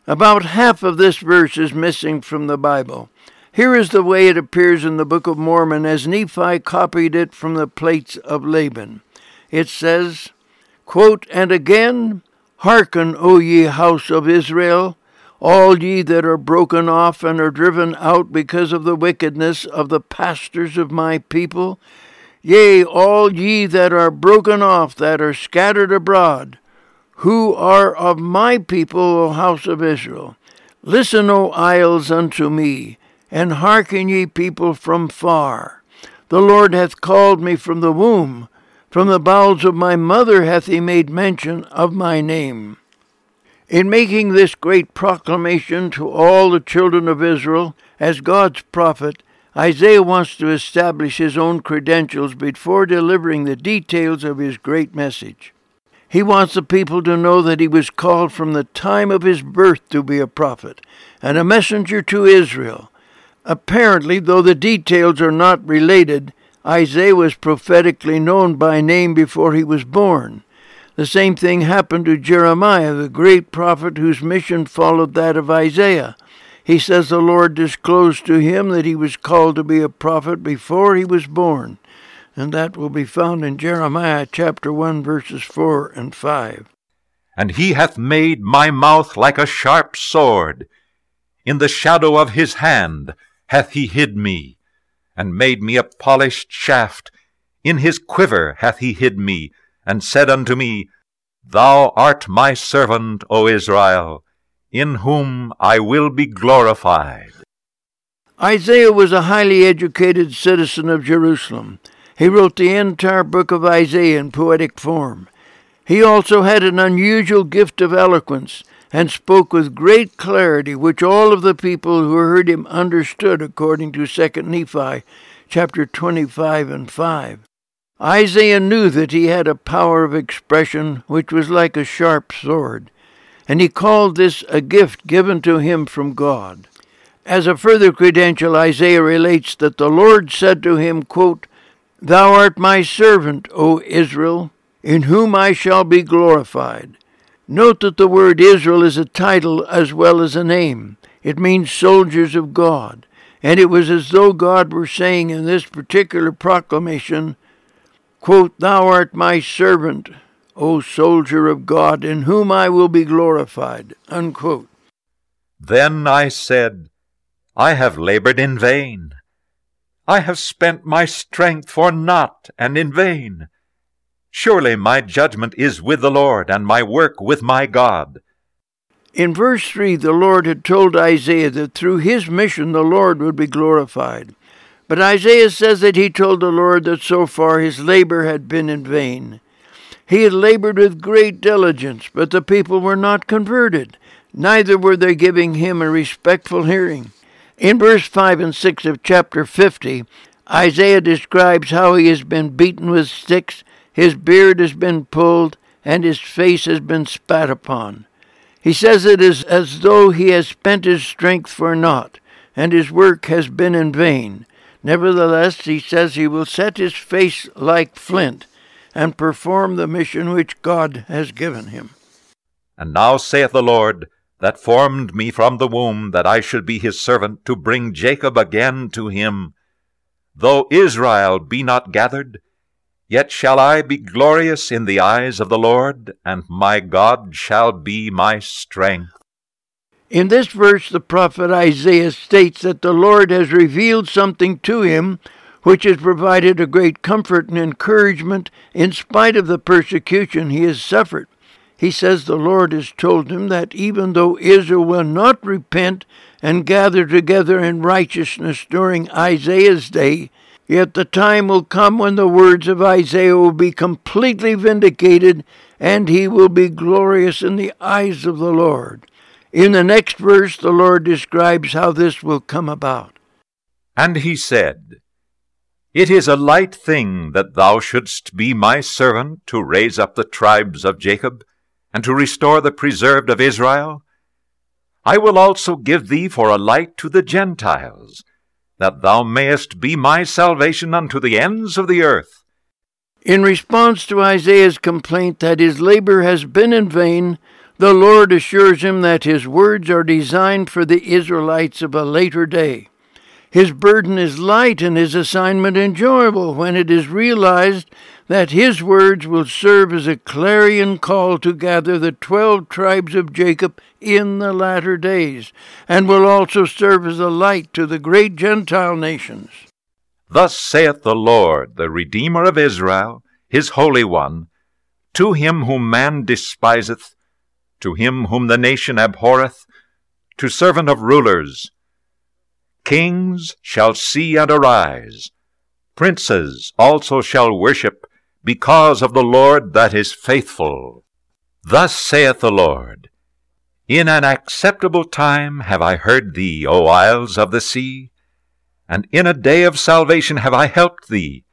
About half of this verse is missing from the Bible. Here is the way it appears in the Book of Mormon as Nephi copied it from the plates of Laban. It says, quote, And again, hearken, O ye house of Israel, all ye that are broken off and are driven out because of the wickedness of the pastors of my people, yea, all ye that are broken off, that are scattered abroad, who are of my people, O house of Israel. Listen, O isles, unto me, and hearken ye people from far. The Lord hath called me from the womb, from the bowels of my mother hath he made mention of my name. In making this great proclamation to all the children of Israel, as God's prophet, Isaiah wants to establish his own credentials before delivering the details of his great message. He wants the people to know that he was called from the time of his birth to be a prophet and a messenger to Israel, Apparently, though the details are not related, Isaiah was prophetically known by name before he was born. The same thing happened to Jeremiah, the great prophet whose mission followed that of Isaiah. He says the Lord disclosed to him that he was called to be a prophet before he was born, and that will be found in Jeremiah chapter 1 verses 4 and 5. And he hath made my mouth like a sharp sword. In the shadow of his hand hath he hid me, and made me a polished shaft. In his quiver hath he hid me, and said unto me, Thou art my servant, O Israel, in whom I will be glorified. Isaiah was a highly educated citizen of Jerusalem. He wrote the entire book of Isaiah in poetic form. He also had an unusual gift of eloquence and spoke with great clarity, which all of the people who heard him understood, according to 2 Nephi chapter 25 and 5. Isaiah knew that he had a power of expression which was like a sharp sword, and he called this a gift given to him from God. As a further credential, Isaiah relates that the Lord said to him, quote, Thou art my servant, O Israel, in whom I shall be glorified. Note that the word Israel is a title as well as a name. It means soldiers of God. And it was as though God were saying in this particular proclamation, Quote, Thou art my servant, O soldier of God, in whom I will be glorified. Unquote. Then I said, I have labored in vain. I have spent my strength for naught and in vain. Surely my judgment is with the Lord, and my work with my God. In verse 3, the Lord had told Isaiah that through his mission the Lord would be glorified. But Isaiah says that he told the Lord that so far his labor had been in vain. He had labored with great diligence, but the people were not converted, neither were they giving him a respectful hearing. In verse 5 and 6 of chapter 50, Isaiah describes how he has been beaten with sticks, his beard has been pulled, and his face has been spat upon. He says it is as though he has spent his strength for naught, and his work has been in vain. Nevertheless, he says he will set his face like flint and perform the mission which God has given him. And now saith the Lord, that formed me from the womb, that I should be his servant, to bring Jacob again to him. Though Israel be not gathered, yet shall I be glorious in the eyes of the Lord, and my God shall be my strength. In this verse, the prophet Isaiah states that the Lord has revealed something to him which has provided a great comfort and encouragement in spite of the persecution he has suffered. He says the Lord has told him that even though Israel will not repent and gather together in righteousness during Isaiah's day, yet the time will come when the words of Isaiah will be completely vindicated and he will be glorious in the eyes of the Lord. In the next verse, the Lord describes how this will come about. And he said, It is a light thing that thou shouldst be my servant to raise up the tribes of Jacob, and to restore the preserved of Israel. I will also give thee for a light to the Gentiles, that thou mayest be my salvation unto the ends of the earth. In response to Isaiah's complaint that his labor has been in vain, the Lord assures him that his words are designed for the Israelites of a later day. His burden is light and his assignment enjoyable when it is realized that his words will serve as a clarion call to gather the twelve tribes of Jacob in the latter days, and will also serve as a light to the great Gentile nations. Thus saith the Lord, the Redeemer of Israel, his Holy One, to him whom man despiseth, to him whom the nation abhorreth, to servant of rulers. Kings shall see and arise, princes also shall worship, because of the Lord that is faithful. Thus saith the Lord, In an acceptable time have I heard thee, O isles of the sea, and in a day of salvation have I helped thee,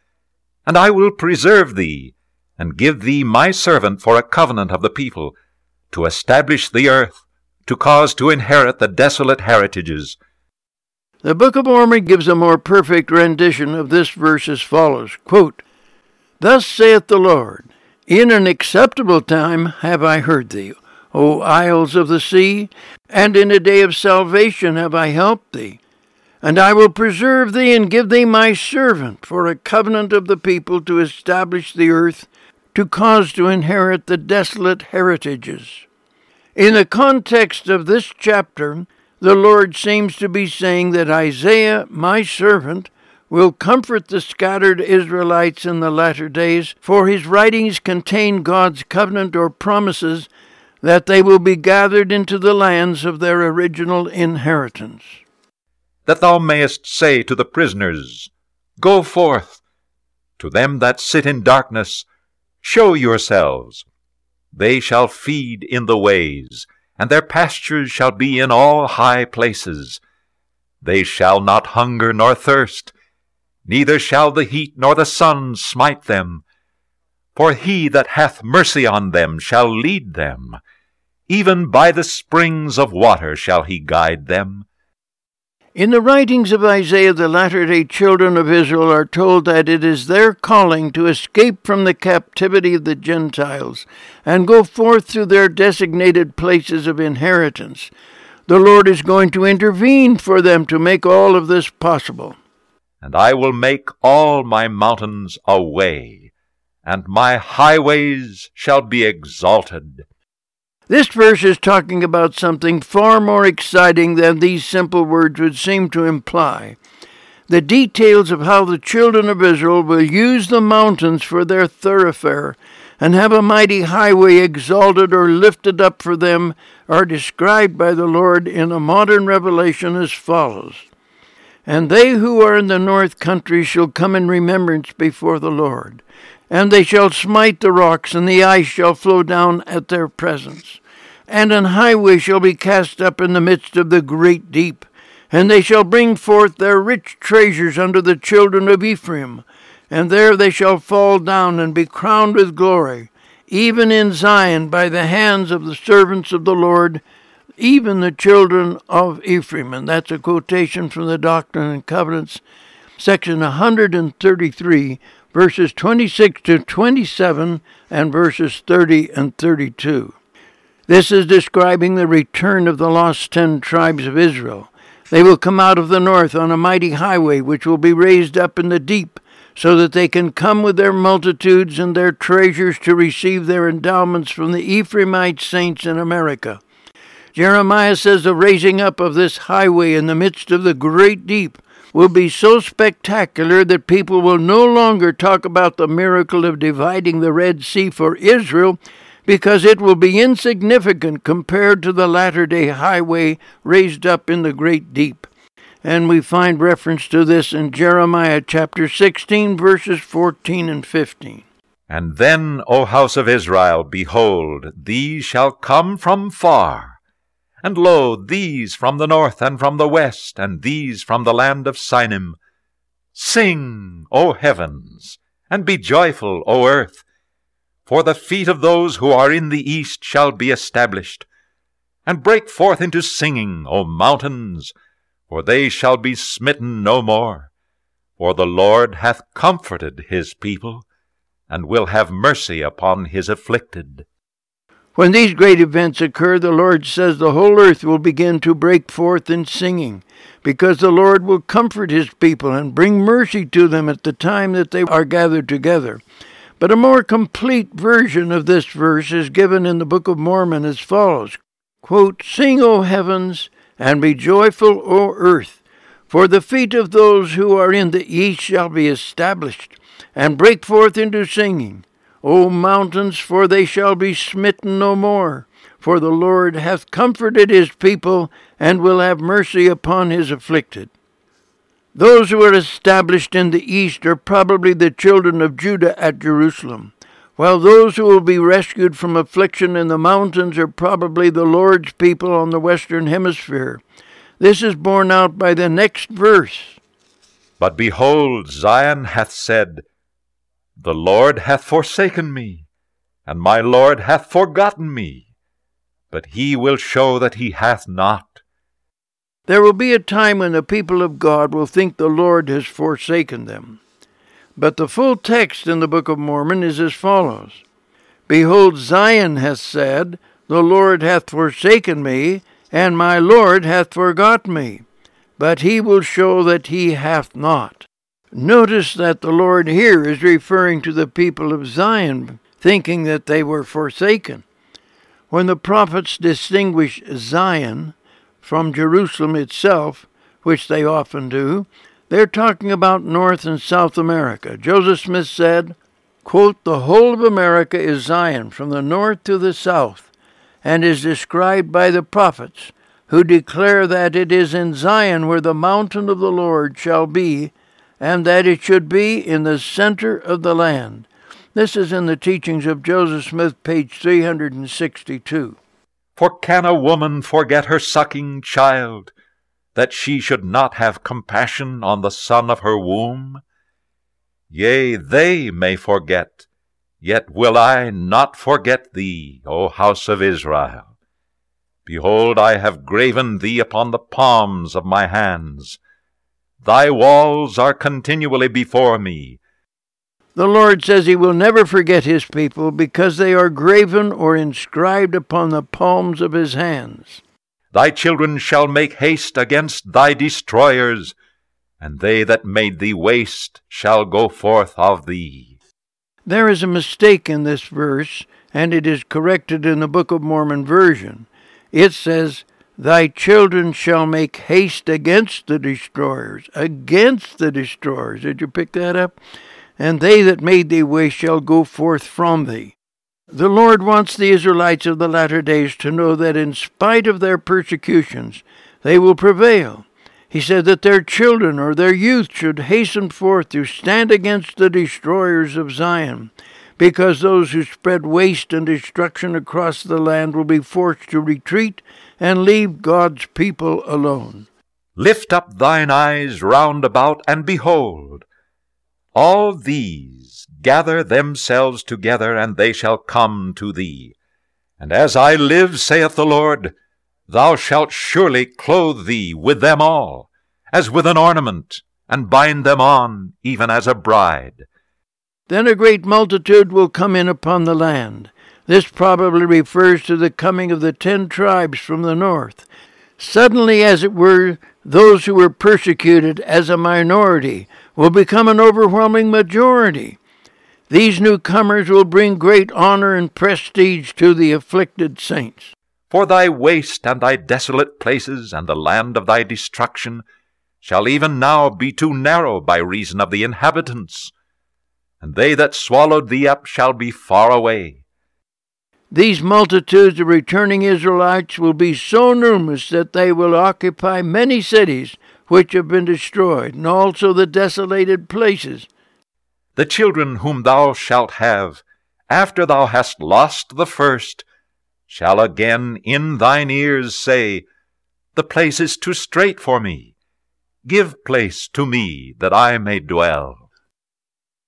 and I will preserve thee, and give thee my servant for a covenant of the people, to establish the earth, to cause to inherit the desolate heritages. The Book of Mormon gives a more perfect rendition of this verse as follows quote, Thus saith the Lord, In an acceptable time have I heard thee, O isles of the sea, and in a day of salvation have I helped thee. And I will preserve thee and give thee my servant for a covenant of the people to establish the earth, to cause to inherit the desolate heritages. In the context of this chapter, the Lord seems to be saying that Isaiah, my servant, will comfort the scattered Israelites in the latter days, for his writings contain God's covenant or promises that they will be gathered into the lands of their original inheritance. That thou mayest say to the prisoners, Go forth. To them that sit in darkness, Show yourselves. They shall feed in the ways, and their pastures shall be in all high places. They shall not hunger nor thirst, neither shall the heat nor the sun smite them. For he that hath mercy on them shall lead them, even by the springs of water shall he guide them. In the writings of Isaiah, the latter day children of Israel are told that it is their calling to escape from the captivity of the Gentiles and go forth to their designated places of inheritance. The Lord is going to intervene for them to make all of this possible. And I will make all my mountains a way, and my highways shall be exalted. This verse is talking about something far more exciting than these simple words would seem to imply. The details of how the children of Israel will use the mountains for their thoroughfare and have a mighty highway exalted or lifted up for them are described by the Lord in a modern revelation as follows And they who are in the north country shall come in remembrance before the Lord. And they shall smite the rocks, and the ice shall flow down at their presence. And an highway shall be cast up in the midst of the great deep, and they shall bring forth their rich treasures unto the children of Ephraim, and there they shall fall down and be crowned with glory, even in Zion by the hands of the servants of the Lord, even the children of Ephraim. And that's a quotation from the Doctrine and Covenants, section 133 verses 26 to 27 and verses 30 and 32. This is describing the return of the lost ten tribes of Israel. They will come out of the north on a mighty highway which will be raised up in the deep, so that they can come with their multitudes and their treasures to receive their endowments from the Ephraimite saints in America. Jeremiah says the raising up of this highway in the midst of the great deep will be so spectacular that people will no longer talk about the miracle of dividing the Red Sea for Israel because it will be insignificant compared to the latter day highway raised up in the great deep. And we find reference to this in Jeremiah chapter 16, verses 14 and 15. And then, O house of Israel, behold, these shall come from far and lo, these from the north and from the west, and these from the land of Sinim. Sing, O heavens, and be joyful, O earth, for the feet of those who are in the east shall be established. And break forth into singing, O mountains, for they shall be smitten no more. For the Lord hath comforted his people, and will have mercy upon his afflicted. When these great events occur, the Lord says the whole earth will begin to break forth in singing, because the Lord will comfort his people and bring mercy to them at the time that they are gathered together. But a more complete version of this verse is given in the Book of Mormon as follows quote, Sing, O heavens, and be joyful, O earth, for the feet of those who are in the east shall be established, and break forth into singing. O mountains, for they shall be smitten no more. For the Lord hath comforted his people, and will have mercy upon his afflicted. Those who are established in the east are probably the children of Judah at Jerusalem, while those who will be rescued from affliction in the mountains are probably the Lord's people on the western hemisphere. This is borne out by the next verse. But behold, Zion hath said, the Lord hath forsaken me, and my Lord hath forgotten me, but he will show that he hath not. There will be a time when the people of God will think the Lord has forsaken them. But the full text in the Book of Mormon is as follows Behold, Zion hath said, The Lord hath forsaken me, and my Lord hath forgot me. But he will show that he hath not. Notice that the Lord here is referring to the people of Zion, thinking that they were forsaken. When the prophets distinguish Zion from Jerusalem itself, which they often do, they're talking about North and South America. Joseph Smith said, quote, The whole of America is Zion, from the north to the south, and is described by the prophets, who declare that it is in Zion where the mountain of the Lord shall be, and that it should be in the center of the land. This is in the teachings of Joseph Smith, page 362. For can a woman forget her sucking child, that she should not have compassion on the son of her womb? Yea, they may forget, yet will I not forget thee, O house of Israel. Behold, I have graven thee upon the palms of my hands. Thy walls are continually before me. The Lord says He will never forget His people because they are graven or inscribed upon the palms of His hands. Thy children shall make haste against thy destroyers, and they that made thee waste shall go forth of thee. There is a mistake in this verse, and it is corrected in the Book of Mormon version. It says, Thy children shall make haste against the destroyers, against the destroyers. Did you pick that up? And they that made thee waste shall go forth from thee. The Lord wants the Israelites of the latter days to know that in spite of their persecutions, they will prevail. He said that their children or their youth should hasten forth to stand against the destroyers of Zion, because those who spread waste and destruction across the land will be forced to retreat and leave God's people alone. Lift up thine eyes round about, and behold, all these gather themselves together, and they shall come to thee. And as I live, saith the Lord, thou shalt surely clothe thee with them all, as with an ornament, and bind them on, even as a bride. Then a great multitude will come in upon the land this probably refers to the coming of the ten tribes from the north. Suddenly, as it were, those who were persecuted as a minority will become an overwhelming majority. These newcomers will bring great honor and prestige to the afflicted saints. For thy waste and thy desolate places and the land of thy destruction shall even now be too narrow by reason of the inhabitants, and they that swallowed thee up shall be far away. These multitudes of returning Israelites will be so numerous that they will occupy many cities which have been destroyed, and also the desolated places. The children whom thou shalt have, after thou hast lost the first, shall again in thine ears say, The place is too strait for me. Give place to me, that I may dwell.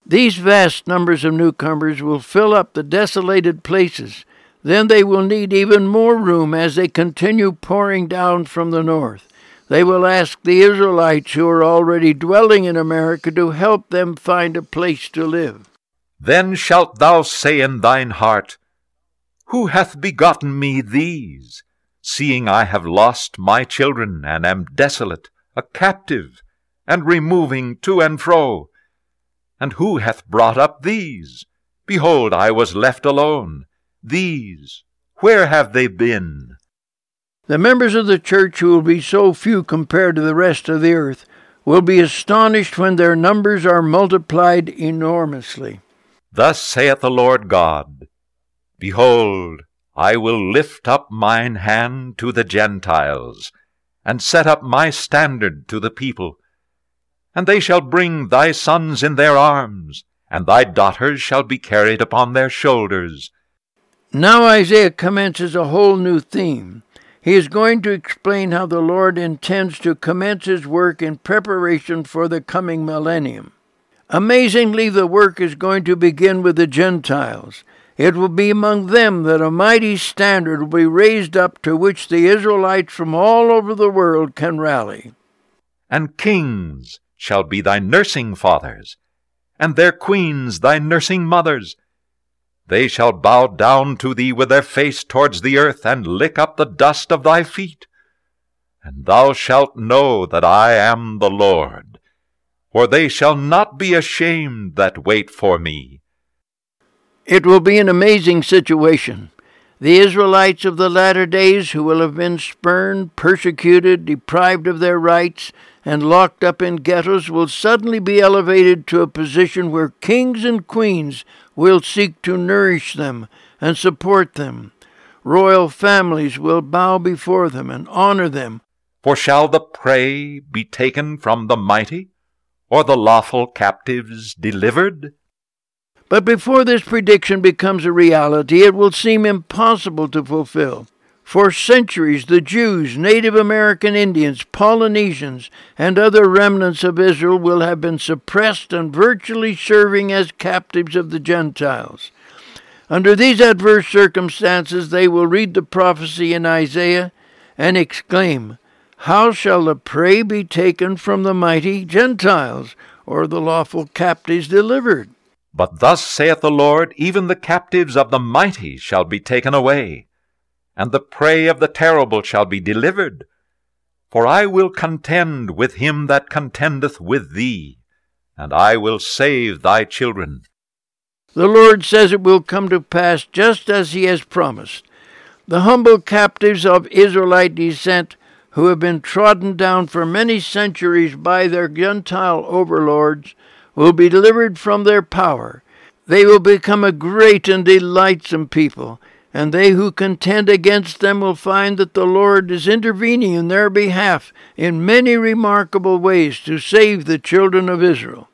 These vast numbers of newcomers will fill up the desolated places then they will need even more room as they continue pouring down from the north. They will ask the Israelites who are already dwelling in America to help them find a place to live. Then shalt thou say in thine heart, Who hath begotten me these, seeing I have lost my children, and am desolate, a captive, and removing to and fro? And who hath brought up these? Behold, I was left alone these, where have they been? The members of the church, who will be so few compared to the rest of the earth, will be astonished when their numbers are multiplied enormously. Thus saith the Lord God Behold, I will lift up mine hand to the Gentiles, and set up my standard to the people. And they shall bring thy sons in their arms, and thy daughters shall be carried upon their shoulders now Isaiah commences a whole new theme. He is going to explain how the Lord intends to commence his work in preparation for the coming millennium. Amazingly, the work is going to begin with the Gentiles. It will be among them that a mighty standard will be raised up to which the Israelites from all over the world can rally. And kings shall be thy nursing fathers, and their queens thy nursing mothers they shall bow down to thee with their face towards the earth, and lick up the dust of thy feet. And thou shalt know that I am the Lord, for they shall not be ashamed that wait for me. It will be an amazing situation. The Israelites of the latter days, who will have been spurned, persecuted, deprived of their rights, and locked up in ghettos, will suddenly be elevated to a position where kings and queens will seek to nourish them and support them. Royal families will bow before them and honor them. For shall the prey be taken from the mighty, or the lawful captives delivered? But before this prediction becomes a reality, it will seem impossible to fulfill. For centuries, the Jews, Native American Indians, Polynesians, and other remnants of Israel will have been suppressed and virtually serving as captives of the Gentiles. Under these adverse circumstances, they will read the prophecy in Isaiah and exclaim, How shall the prey be taken from the mighty Gentiles, or the lawful captives delivered? But thus saith the Lord, even the captives of the mighty shall be taken away, and the prey of the terrible shall be delivered. For I will contend with him that contendeth with thee, and I will save thy children. The Lord says it will come to pass just as he has promised. The humble captives of Israelite descent, who have been trodden down for many centuries by their Gentile overlords, will be delivered from their power. They will become a great and delightsome people, and they who contend against them will find that the Lord is intervening in their behalf in many remarkable ways to save the children of Israel.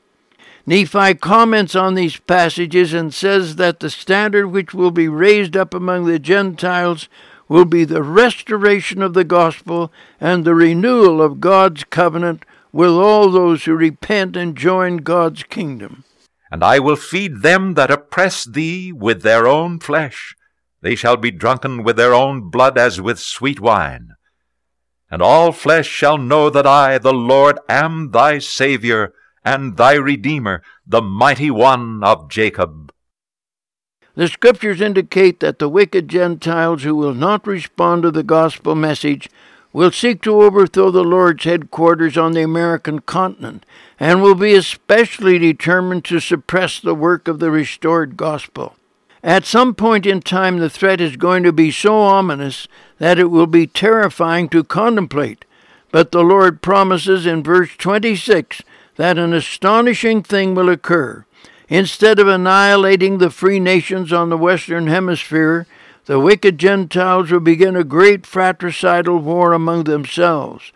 Nephi comments on these passages and says that the standard which will be raised up among the Gentiles will be the restoration of the gospel and the renewal of God's covenant with all those who repent and join God's kingdom. And I will feed them that oppress thee with their own flesh. They shall be drunken with their own blood as with sweet wine. And all flesh shall know that I, the Lord, am thy Saviour and thy Redeemer, the mighty one of Jacob. The Scriptures indicate that the wicked Gentiles who will not respond to the gospel message will seek to overthrow the Lord's headquarters on the American continent and will be especially determined to suppress the work of the restored gospel. At some point in time, the threat is going to be so ominous that it will be terrifying to contemplate. But the Lord promises in verse 26 that an astonishing thing will occur. Instead of annihilating the free nations on the Western Hemisphere, the wicked Gentiles will begin a great fratricidal war among themselves.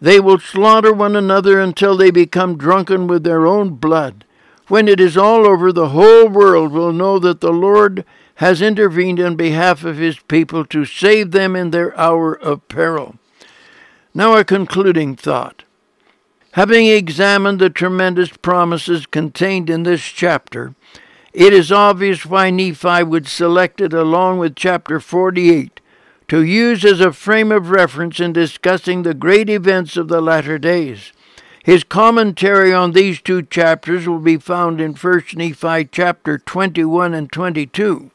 They will slaughter one another until they become drunken with their own blood. When it is all over, the whole world will know that the Lord has intervened in behalf of his people to save them in their hour of peril. Now, a concluding thought. Having examined the tremendous promises contained in this chapter, it is obvious why Nephi would select it along with chapter 48 to use as a frame of reference in discussing the great events of the latter days. His commentary on these two chapters will be found in 1 Nephi chapter 21 and 22.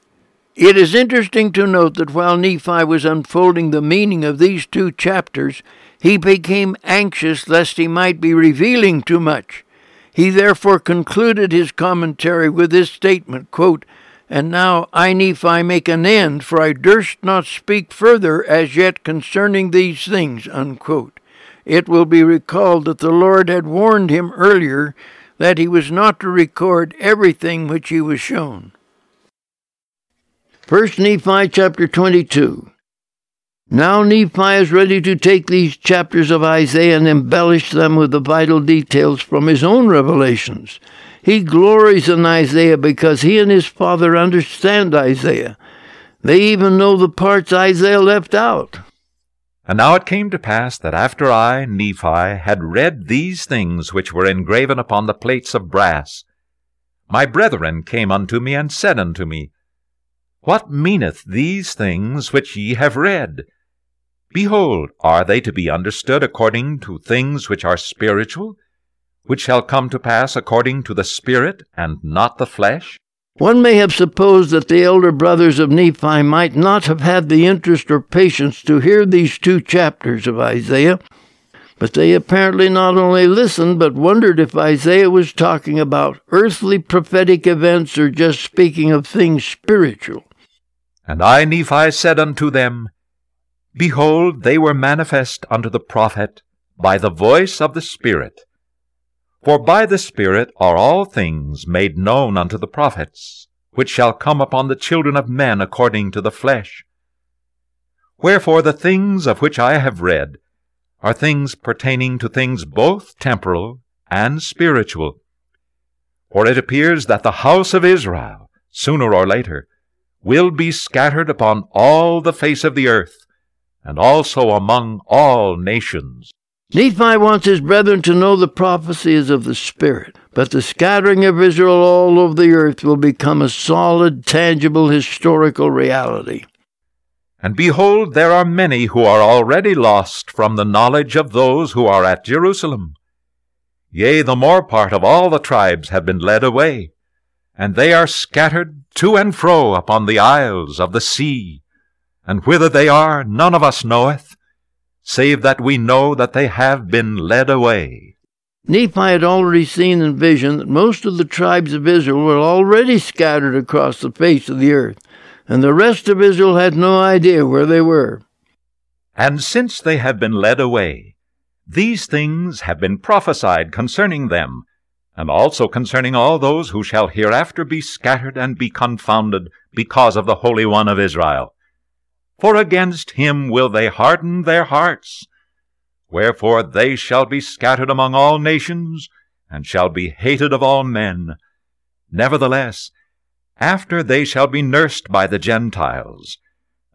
It is interesting to note that while Nephi was unfolding the meaning of these two chapters, he became anxious lest he might be revealing too much. He therefore concluded his commentary with this statement quote, And now I, Nephi, make an end, for I durst not speak further as yet concerning these things. Unquote. It will be recalled that the Lord had warned him earlier that he was not to record everything which he was shown. First Nephi chapter 22. Now Nephi is ready to take these chapters of Isaiah and embellish them with the vital details from his own revelations. He glories in Isaiah because he and his father understand Isaiah. They even know the parts Isaiah left out. And now it came to pass that after I, Nephi, had read these things which were engraven upon the plates of brass, my brethren came unto me and said unto me, What meaneth these things which ye have read? Behold, are they to be understood according to things which are spiritual, which shall come to pass according to the Spirit, and not the flesh? One may have supposed that the elder brothers of Nephi might not have had the interest or patience to hear these two chapters of Isaiah, but they apparently not only listened, but wondered if Isaiah was talking about earthly prophetic events or just speaking of things spiritual. And I, Nephi, said unto them, Behold, they were manifest unto the prophet by the voice of the Spirit. For by the Spirit are all things made known unto the prophets, which shall come upon the children of men according to the flesh. Wherefore the things of which I have read are things pertaining to things both temporal and spiritual. For it appears that the house of Israel, sooner or later, will be scattered upon all the face of the earth, and also among all nations. Nephi wants his brethren to know the prophecies of the Spirit, but the scattering of Israel all over the earth will become a solid, tangible, historical reality. And behold, there are many who are already lost from the knowledge of those who are at Jerusalem. Yea, the more part of all the tribes have been led away, and they are scattered to and fro upon the isles of the sea. And whither they are, none of us knoweth, save that we know that they have been led away. Nephi had already seen in vision that most of the tribes of Israel were already scattered across the face of the earth, and the rest of Israel had no idea where they were. And since they have been led away, these things have been prophesied concerning them, and also concerning all those who shall hereafter be scattered and be confounded because of the Holy One of Israel for against him will they harden their hearts. Wherefore they shall be scattered among all nations, and shall be hated of all men. Nevertheless, after they shall be nursed by the Gentiles.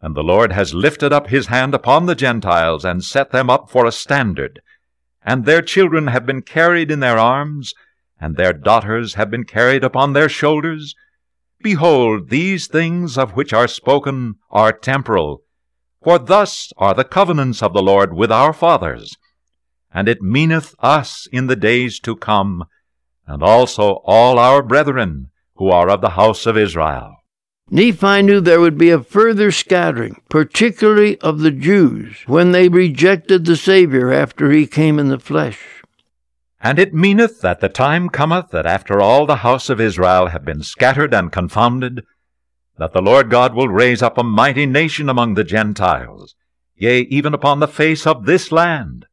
And the Lord has lifted up his hand upon the Gentiles, and set them up for a standard. And their children have been carried in their arms, and their daughters have been carried upon their shoulders, Behold, these things of which are spoken are temporal. For thus are the covenants of the Lord with our fathers. And it meaneth us in the days to come, and also all our brethren who are of the house of Israel. Nephi knew there would be a further scattering, particularly of the Jews, when they rejected the Savior after he came in the flesh. And it meaneth that the time cometh that after all the house of Israel have been scattered and confounded, that the Lord God will raise up a mighty nation among the Gentiles, yea, even upon the face of this land,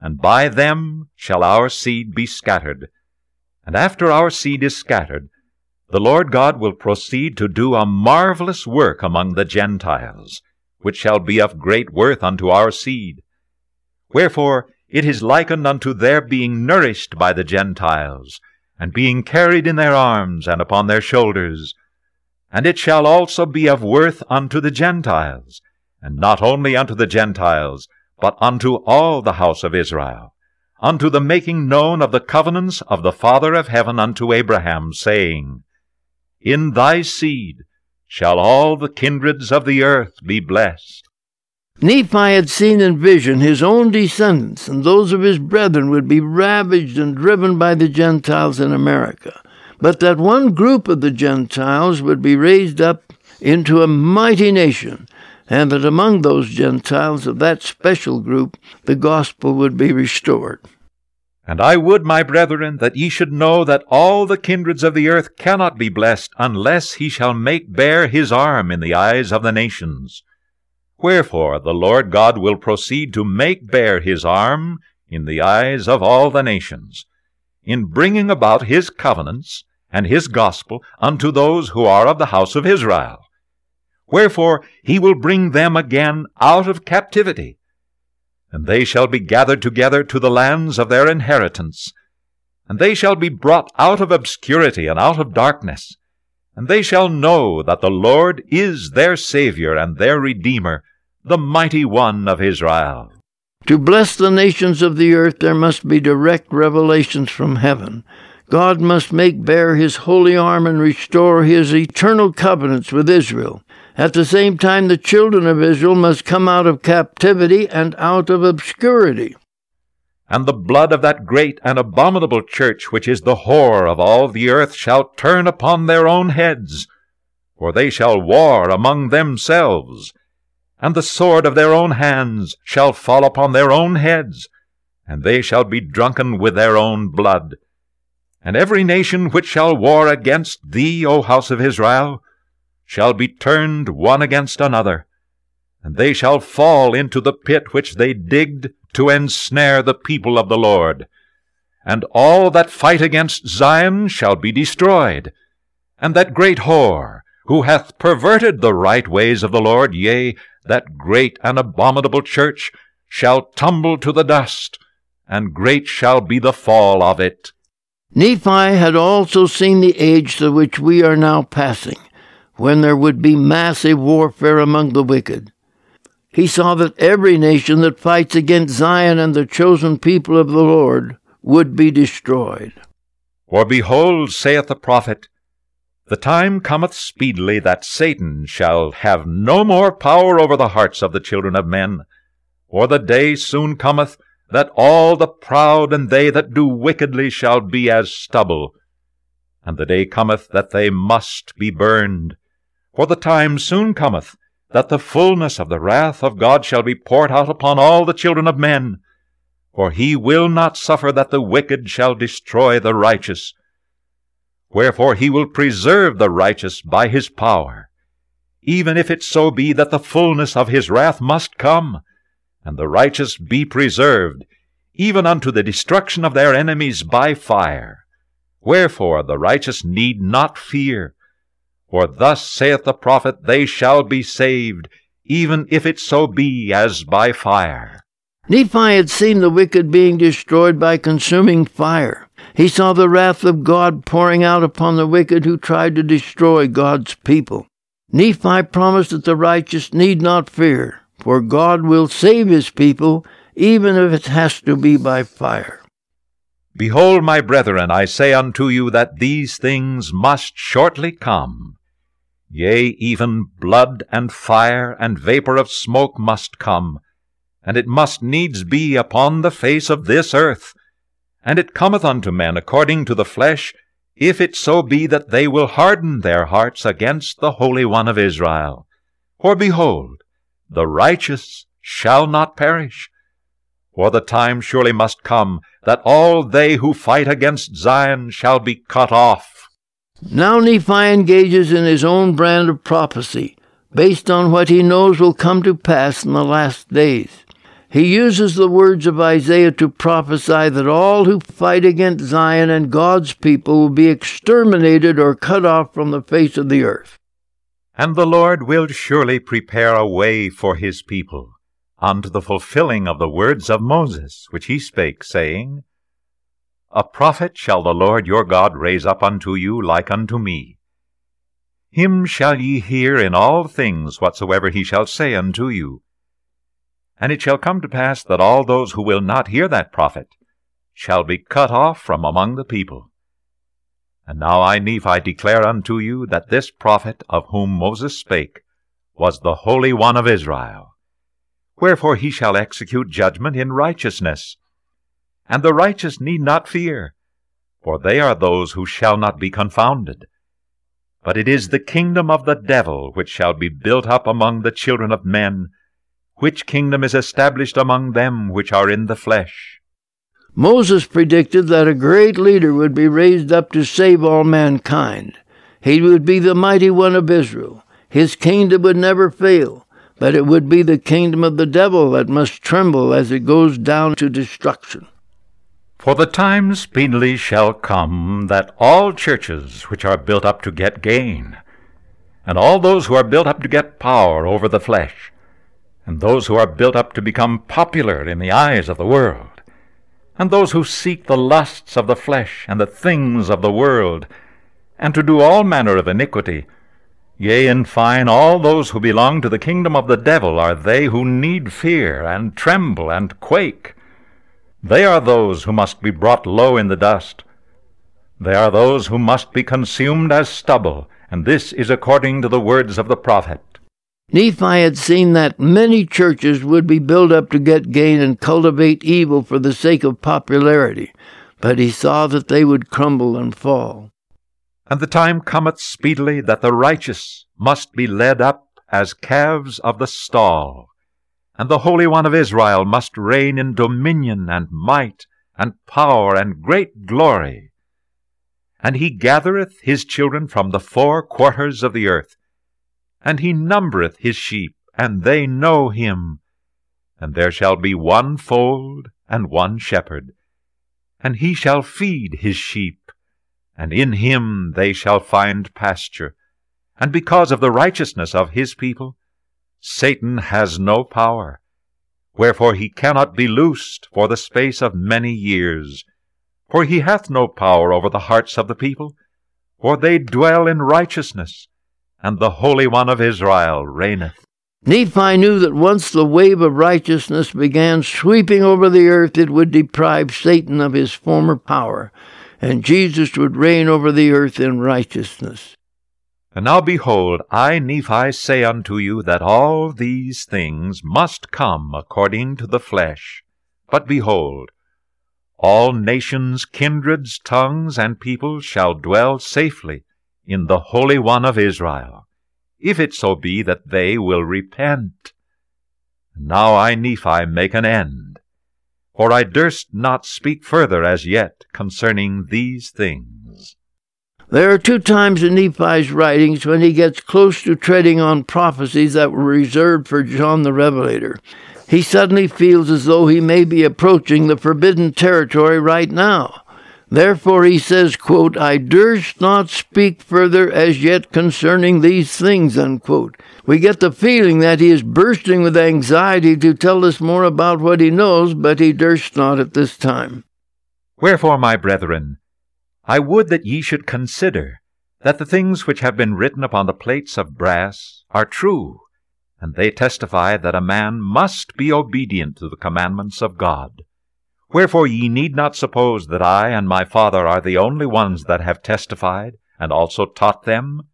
and by them shall our seed be scattered. And after our seed is scattered, the Lord God will proceed to do a marvelous work among the Gentiles, which shall be of great worth unto our seed. Wherefore, it is likened unto their being nourished by the Gentiles, and being carried in their arms and upon their shoulders. And it shall also be of worth unto the Gentiles, and not only unto the Gentiles, but unto all the house of Israel, unto the making known of the covenants of the Father of heaven unto Abraham, saying, In thy seed shall all the kindreds of the earth be blessed. Nephi had seen in vision his own descendants and those of his brethren would be ravaged and driven by the Gentiles in America, but that one group of the Gentiles would be raised up into a mighty nation, and that among those Gentiles of that special group the gospel would be restored. And I would, my brethren, that ye should know that all the kindreds of the earth cannot be blessed unless he shall make bare his arm in the eyes of the nations. Wherefore the Lord God will proceed to make bare his arm in the eyes of all the nations, in bringing about his covenants and his gospel unto those who are of the house of Israel. Wherefore he will bring them again out of captivity, and they shall be gathered together to the lands of their inheritance, and they shall be brought out of obscurity and out of darkness, and they shall know that the Lord is their Saviour and their Redeemer, the mighty one of Israel. To bless the nations of the earth, there must be direct revelations from heaven. God must make bare his holy arm and restore his eternal covenants with Israel. At the same time, the children of Israel must come out of captivity and out of obscurity. And the blood of that great and abominable church, which is the whore of all the earth, shall turn upon their own heads, for they shall war among themselves, and the sword of their own hands shall fall upon their own heads, and they shall be drunken with their own blood. And every nation which shall war against thee, O house of Israel, shall be turned one against another, and they shall fall into the pit which they digged to ensnare the people of the Lord. And all that fight against Zion shall be destroyed, and that great whore, who hath perverted the right ways of the Lord, yea, that great and abominable church, shall tumble to the dust, and great shall be the fall of it. Nephi had also seen the age through which we are now passing when there would be massive warfare among the wicked. He saw that every nation that fights against Zion and the chosen people of the Lord would be destroyed. For behold, saith the prophet, the time cometh speedily that Satan shall have no more power over the hearts of the children of men. For the day soon cometh that all the proud and they that do wickedly shall be as stubble. And the day cometh that they must be burned. For the time soon cometh that the fullness of the wrath of God shall be poured out upon all the children of men. For he will not suffer that the wicked shall destroy the righteous. Wherefore he will preserve the righteous by his power, even if it so be that the fullness of his wrath must come, and the righteous be preserved, even unto the destruction of their enemies by fire. Wherefore the righteous need not fear, for thus saith the prophet, They shall be saved, even if it so be as by fire. Nephi had seen the wicked being destroyed by consuming fire. He saw the wrath of God pouring out upon the wicked who tried to destroy God's people. Nephi promised that the righteous need not fear, for God will save his people, even if it has to be by fire. Behold, my brethren, I say unto you that these things must shortly come. Yea, even blood and fire and vapor of smoke must come, and it must needs be upon the face of this earth. And it cometh unto men according to the flesh, if it so be that they will harden their hearts against the Holy One of Israel. For behold, the righteous shall not perish. For the time surely must come that all they who fight against Zion shall be cut off. Now Nephi engages in his own brand of prophecy, based on what he knows will come to pass in the last days. He uses the words of Isaiah to prophesy that all who fight against Zion and God's people will be exterminated or cut off from the face of the earth. And the Lord will surely prepare a way for his people, unto the fulfilling of the words of Moses, which he spake, saying, a prophet shall the Lord your God raise up unto you like unto me. Him shall ye hear in all things whatsoever he shall say unto you. And it shall come to pass that all those who will not hear that prophet shall be cut off from among the people. And now I, Nephi, declare unto you that this prophet of whom Moses spake was the Holy One of Israel. Wherefore he shall execute judgment in righteousness and the righteous need not fear, for they are those who shall not be confounded. But it is the kingdom of the devil which shall be built up among the children of men, which kingdom is established among them which are in the flesh. Moses predicted that a great leader would be raised up to save all mankind. He would be the mighty one of Israel. His kingdom would never fail, but it would be the kingdom of the devil that must tremble as it goes down to destruction. For the time speedily shall come that all churches which are built up to get gain, and all those who are built up to get power over the flesh, and those who are built up to become popular in the eyes of the world, and those who seek the lusts of the flesh and the things of the world, and to do all manner of iniquity, yea, in fine, all those who belong to the kingdom of the devil are they who need fear, and tremble, and quake they are those who must be brought low in the dust. They are those who must be consumed as stubble, and this is according to the words of the prophet. Nephi had seen that many churches would be built up to get gain and cultivate evil for the sake of popularity, but he saw that they would crumble and fall. And the time cometh speedily that the righteous must be led up as calves of the stall, and the Holy One of Israel must reign in dominion and might and power and great glory. And he gathereth his children from the four quarters of the earth, and he numbereth his sheep, and they know him. And there shall be one fold and one shepherd, and he shall feed his sheep, and in him they shall find pasture. And because of the righteousness of his people, Satan has no power. Wherefore he cannot be loosed for the space of many years. For he hath no power over the hearts of the people, for they dwell in righteousness, and the Holy One of Israel reigneth. Nephi knew that once the wave of righteousness began sweeping over the earth, it would deprive Satan of his former power, and Jesus would reign over the earth in righteousness. And now behold, I Nephi say unto you that all these things must come according to the flesh. But behold, all nations, kindreds, tongues, and peoples shall dwell safely in the Holy One of Israel, if it so be that they will repent. And now I Nephi make an end, for I durst not speak further as yet concerning these things. There are two times in Nephi's writings when he gets close to treading on prophecies that were reserved for John the Revelator. He suddenly feels as though he may be approaching the forbidden territory right now. Therefore he says, quote, I durst not speak further as yet concerning these things, unquote. We get the feeling that he is bursting with anxiety to tell us more about what he knows, but he durst not at this time. Wherefore, my brethren, I would that ye should consider that the things which have been written upon the plates of brass are true, and they testify that a man must be obedient to the commandments of God. Wherefore ye need not suppose that I and my Father are the only ones that have testified, and also taught them.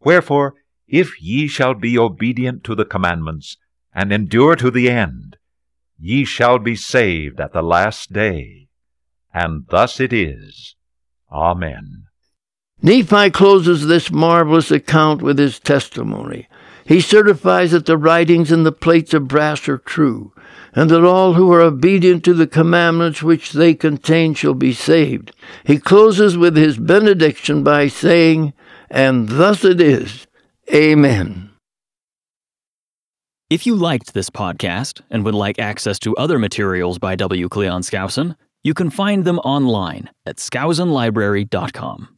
Wherefore, if ye shall be obedient to the commandments, and endure to the end, ye shall be saved at the last day. And thus it is. Amen. Nephi closes this marvelous account with his testimony. He certifies that the writings in the plates of brass are true, and that all who are obedient to the commandments which they contain shall be saved. He closes with his benediction by saying, And thus it is. Amen. If you liked this podcast and would like access to other materials by W. Cleon Skousen, you can find them online at skousenlibrary.com.